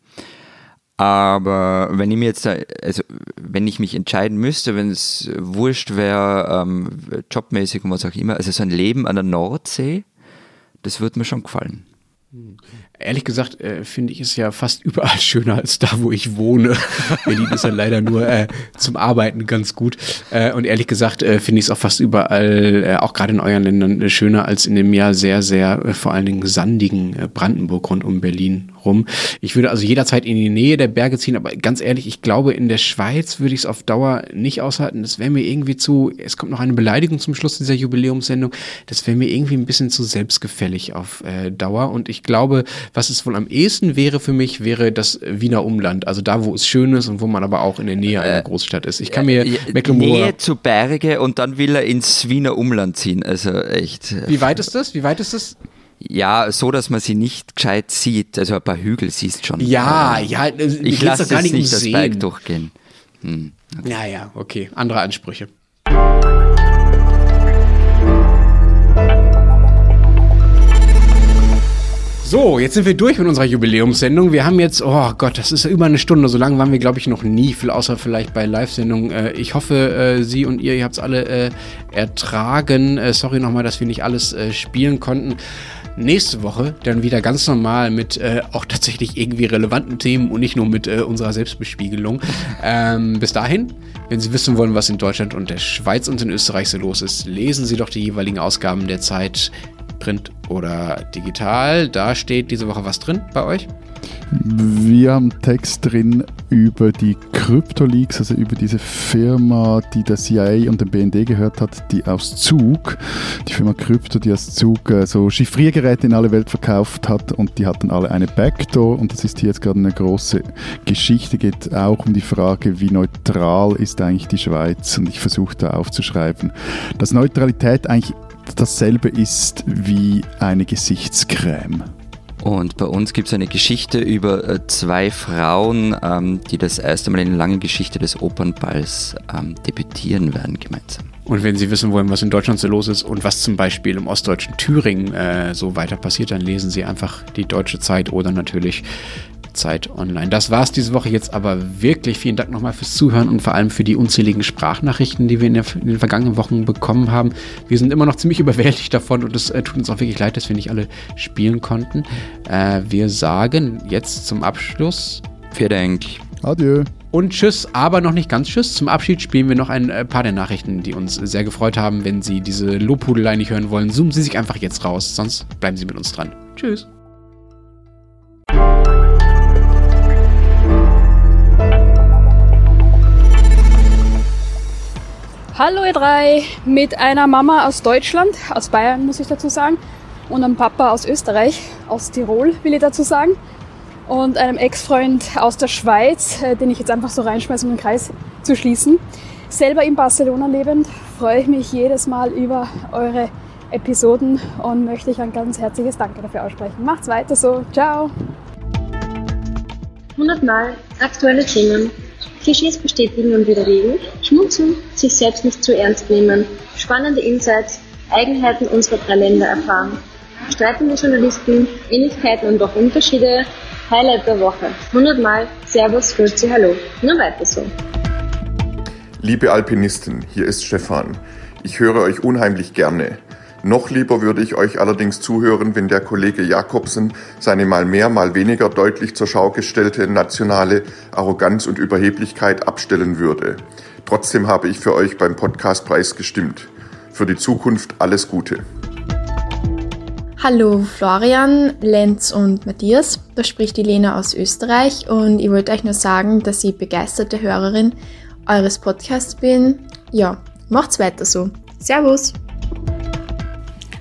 Aber wenn ich mir jetzt, da, also wenn ich mich entscheiden müsste, wenn es wurscht wäre, ähm, jobmäßig und was auch immer, also so ein Leben an der Nordsee, das würde mir schon gefallen. Ehrlich gesagt äh, finde ich es ja fast überall schöner als da, wo ich wohne. Berlin ist ja leider nur äh, zum Arbeiten ganz gut. Äh, und ehrlich gesagt äh, finde ich es auch fast überall, äh, auch gerade in euren Ländern, äh, schöner als in dem ja sehr, sehr vor allen Dingen sandigen Brandenburg rund um Berlin rum. Ich würde also jederzeit in die Nähe der Berge ziehen, aber ganz ehrlich, ich glaube, in der Schweiz würde ich es auf Dauer nicht aushalten. Das wäre mir irgendwie zu, es kommt noch eine Beleidigung zum Schluss dieser Jubiläumssendung, das wäre mir irgendwie ein bisschen zu selbstgefällig auf äh, Dauer. Und ich glaube, was es wohl am ehesten wäre für mich, wäre das Wiener Umland. Also da, wo es schön ist und wo man aber auch in der Nähe einer äh, Großstadt ist. Ich kann mir äh, Mecklenburg. Nähe zu Berge und dann will er ins Wiener Umland ziehen. Also echt. Wie weit ist das? Wie weit ist das? Ja, so, dass man sie nicht gescheit sieht. Also ein paar Hügel siehst schon. Ja, ja. Ich lasse gar nicht, nicht das Berg durchgehen. Hm, okay. Ja, ja, okay. Andere Ansprüche. So, jetzt sind wir durch mit unserer Jubiläumssendung. Wir haben jetzt, oh Gott, das ist über eine Stunde. So lange waren wir, glaube ich, noch nie, viel außer vielleicht bei Live-Sendungen. Äh, ich hoffe, äh, Sie und ihr, ihr habt es alle äh, ertragen. sorry nochmal, dass wir nicht alles spielen konnten. Nächste Woche dann wieder ganz normal mit äh, auch tatsächlich irgendwie relevanten Themen und nicht nur mit äh, unserer Selbstbespiegelung. Ähm, bis dahin, wenn Sie wissen wollen, was in Deutschland und der Schweiz und in Österreich so los ist, lesen Sie doch die jeweiligen Ausgaben der Zeit Print oder digital. Da steht diese Woche was drin bei euch? Wir haben Text drin über die Kryptoleaks, also über diese Firma, die der CIA und dem BND gehört hat, die aus Zug, die Firma Krypto, die aus Zug äh, so Chiffriergeräte in alle Welt verkauft hat und die hatten alle eine Backdoor und das ist hier jetzt gerade eine große Geschichte, geht auch um die Frage, wie neutral ist eigentlich die Schweiz und ich versuche da aufzuschreiben, dass Neutralität eigentlich dasselbe ist wie eine Gesichtscreme. Und bei uns gibt es eine Geschichte über äh, zwei Frauen, ähm, die das erste Mal in der langen Geschichte des Opernballs ähm, debütieren werden gemeinsam. Und wenn Sie wissen wollen, was in Deutschland so los ist und was zum Beispiel im ostdeutschen Thüringen äh, so weiter passiert, dann lesen Sie einfach die Deutsche Zeit oder natürlich Zeit online. Das war es diese Woche jetzt aber wirklich. Vielen Dank nochmal fürs Zuhören und vor allem für die unzähligen Sprachnachrichten, die wir in, der, in den vergangenen Wochen bekommen haben. Wir sind immer noch ziemlich überwältigt davon und es äh, tut uns auch wirklich leid, dass wir nicht alle spielen konnten. Äh, wir sagen jetzt zum Abschluss. Vielen Dank. Adieu. Und tschüss, aber noch nicht ganz tschüss. Zum Abschied spielen wir noch ein äh, paar der Nachrichten, die uns sehr gefreut haben. Wenn Sie diese Lobhudelei nicht hören wollen, zoomen Sie sich einfach jetzt raus, sonst bleiben Sie mit uns dran. Tschüss. Hallo ihr drei, mit einer Mama aus Deutschland, aus Bayern muss ich dazu sagen, und einem Papa aus Österreich, aus Tirol will ich dazu sagen, und einem Ex-Freund aus der Schweiz, äh, den ich jetzt einfach so reinschmeiße, um den Kreis zu schließen. Selber in Barcelona lebend, freue ich mich jedes Mal über eure Episoden und möchte ich ein ganz herzliches Danke dafür aussprechen. Macht's weiter so, ciao! 100 Mal aktuelle Themen Klischees bestätigen und widerlegen, schmunzeln, sich selbst nicht zu ernst nehmen, spannende Insights, Eigenheiten unserer drei Länder erfahren, streitende Journalisten, Ähnlichkeiten und auch Unterschiede, Highlight der Woche. 100 Mal Servus, Grüezi, Hallo. Nur weiter so. Liebe Alpinisten, hier ist Stefan. Ich höre euch unheimlich gerne. Noch lieber würde ich euch allerdings zuhören, wenn der Kollege Jakobsen seine mal mehr, mal weniger deutlich zur Schau gestellte nationale Arroganz und Überheblichkeit abstellen würde. Trotzdem habe ich für euch beim Podcastpreis gestimmt. Für die Zukunft alles Gute. Hallo Florian, Lenz und Matthias. Da spricht die Lena aus Österreich und ich wollte euch nur sagen, dass ich begeisterte Hörerin eures Podcasts bin. Ja, macht's weiter so. Servus!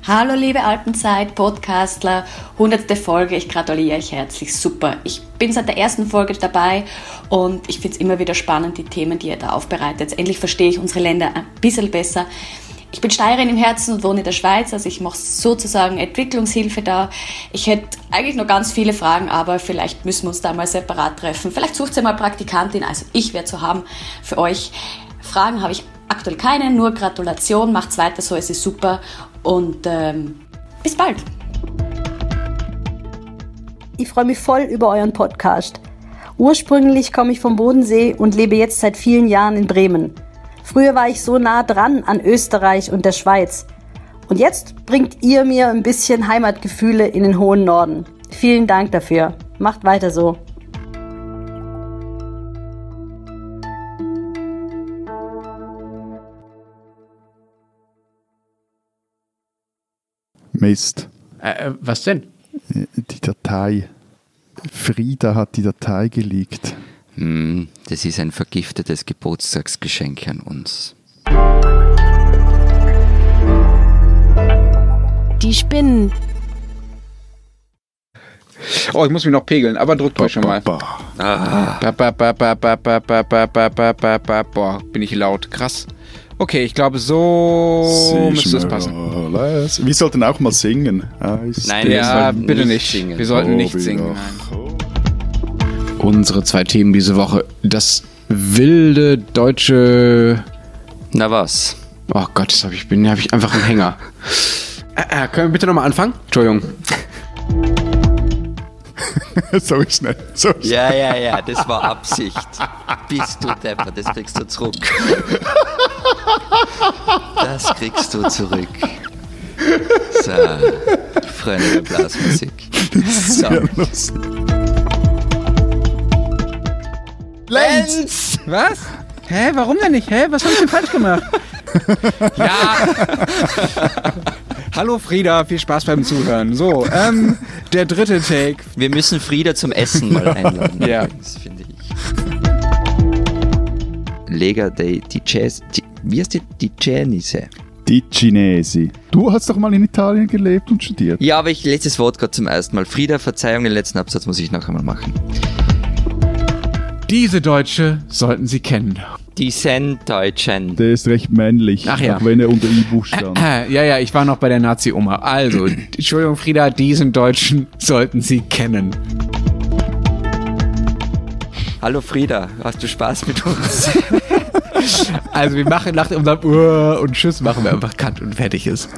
Hallo liebe Alpenzeit Podcastler, hundertste Folge, ich gratuliere euch herzlich, super. Ich bin seit der ersten Folge dabei und ich finde es immer wieder spannend, die Themen, die ihr da aufbereitet. Endlich verstehe ich unsere Länder ein bisschen besser. Ich bin Steirerin im Herzen und wohne in der Schweiz, also ich mache sozusagen Entwicklungshilfe da. Ich hätte eigentlich noch ganz viele Fragen, aber vielleicht müssen wir uns da mal separat treffen. Vielleicht sucht ihr mal Praktikantin, also ich wäre zu haben für euch. Fragen habe ich aktuell keine, nur Gratulation, macht's weiter so, es ist super und ähm, bis bald. Ich freue mich voll über euren Podcast. Ursprünglich komme ich vom Bodensee und lebe jetzt seit vielen Jahren in Bremen. Früher war ich so nah dran an Österreich und der Schweiz. Und jetzt bringt ihr mir ein bisschen Heimatgefühle in den hohen Norden. Vielen Dank dafür. Macht weiter so. Mist. Äh, äh, was denn? Die Datei. Frieda hat die Datei geleakt. Hm, das ist ein vergiftetes Geburtstagsgeschenk an uns. Die Spinnen. Oh, ich muss mich noch pegeln, aber drückt euch schon mal. Ah. Boah, bin ich laut. Krass. Okay, ich glaube, so müsste es passen. Wir sollten auch mal singen. Nein, ja, bitte nicht. Singen. Wir sollten nicht singen. Unsere zwei Themen diese Woche. Das wilde deutsche. Na was? Oh Gott, das hab ich, bin, hab ich einfach einen Hänger. Äh, äh, können wir bitte nochmal anfangen? Entschuldigung. so schnell. So schnell. Ja, ja, ja, das war Absicht. Bist du Depper, das kriegst du zurück. Das kriegst du zurück. So, Freunde der Blasmusik. So. Lenz! Was? Hä, warum denn nicht? Hä, was hab ich denn falsch gemacht? Ja. Hallo Frieda, viel Spaß beim Zuhören. So, ähm, der dritte Take. Wir müssen Frieda zum Essen mal einladen. ja. Das finde ich. Lega dei Dices, wie heißt die? Die Genese. Die Chinesi. Du hast doch mal in Italien gelebt und studiert. Ja, aber ich lese das Wort gerade zum ersten Mal. Frieda, Verzeihung, den letzten Absatz muss ich noch einmal machen. Diese Deutsche sollten Sie kennen. Die Zen-Deutschen. Der ist recht männlich, Ach ja. auch wenn er unter I-Buch stand. Äh, ja, ja, ich war noch bei der Nazi-Oma. Also, Entschuldigung, Frieda, diesen Deutschen sollten Sie kennen. Hallo Frieda, hast du Spaß mit uns? Also, wir machen nach unserem Uhr und Tschüss machen wir einfach Kant und fertig ist.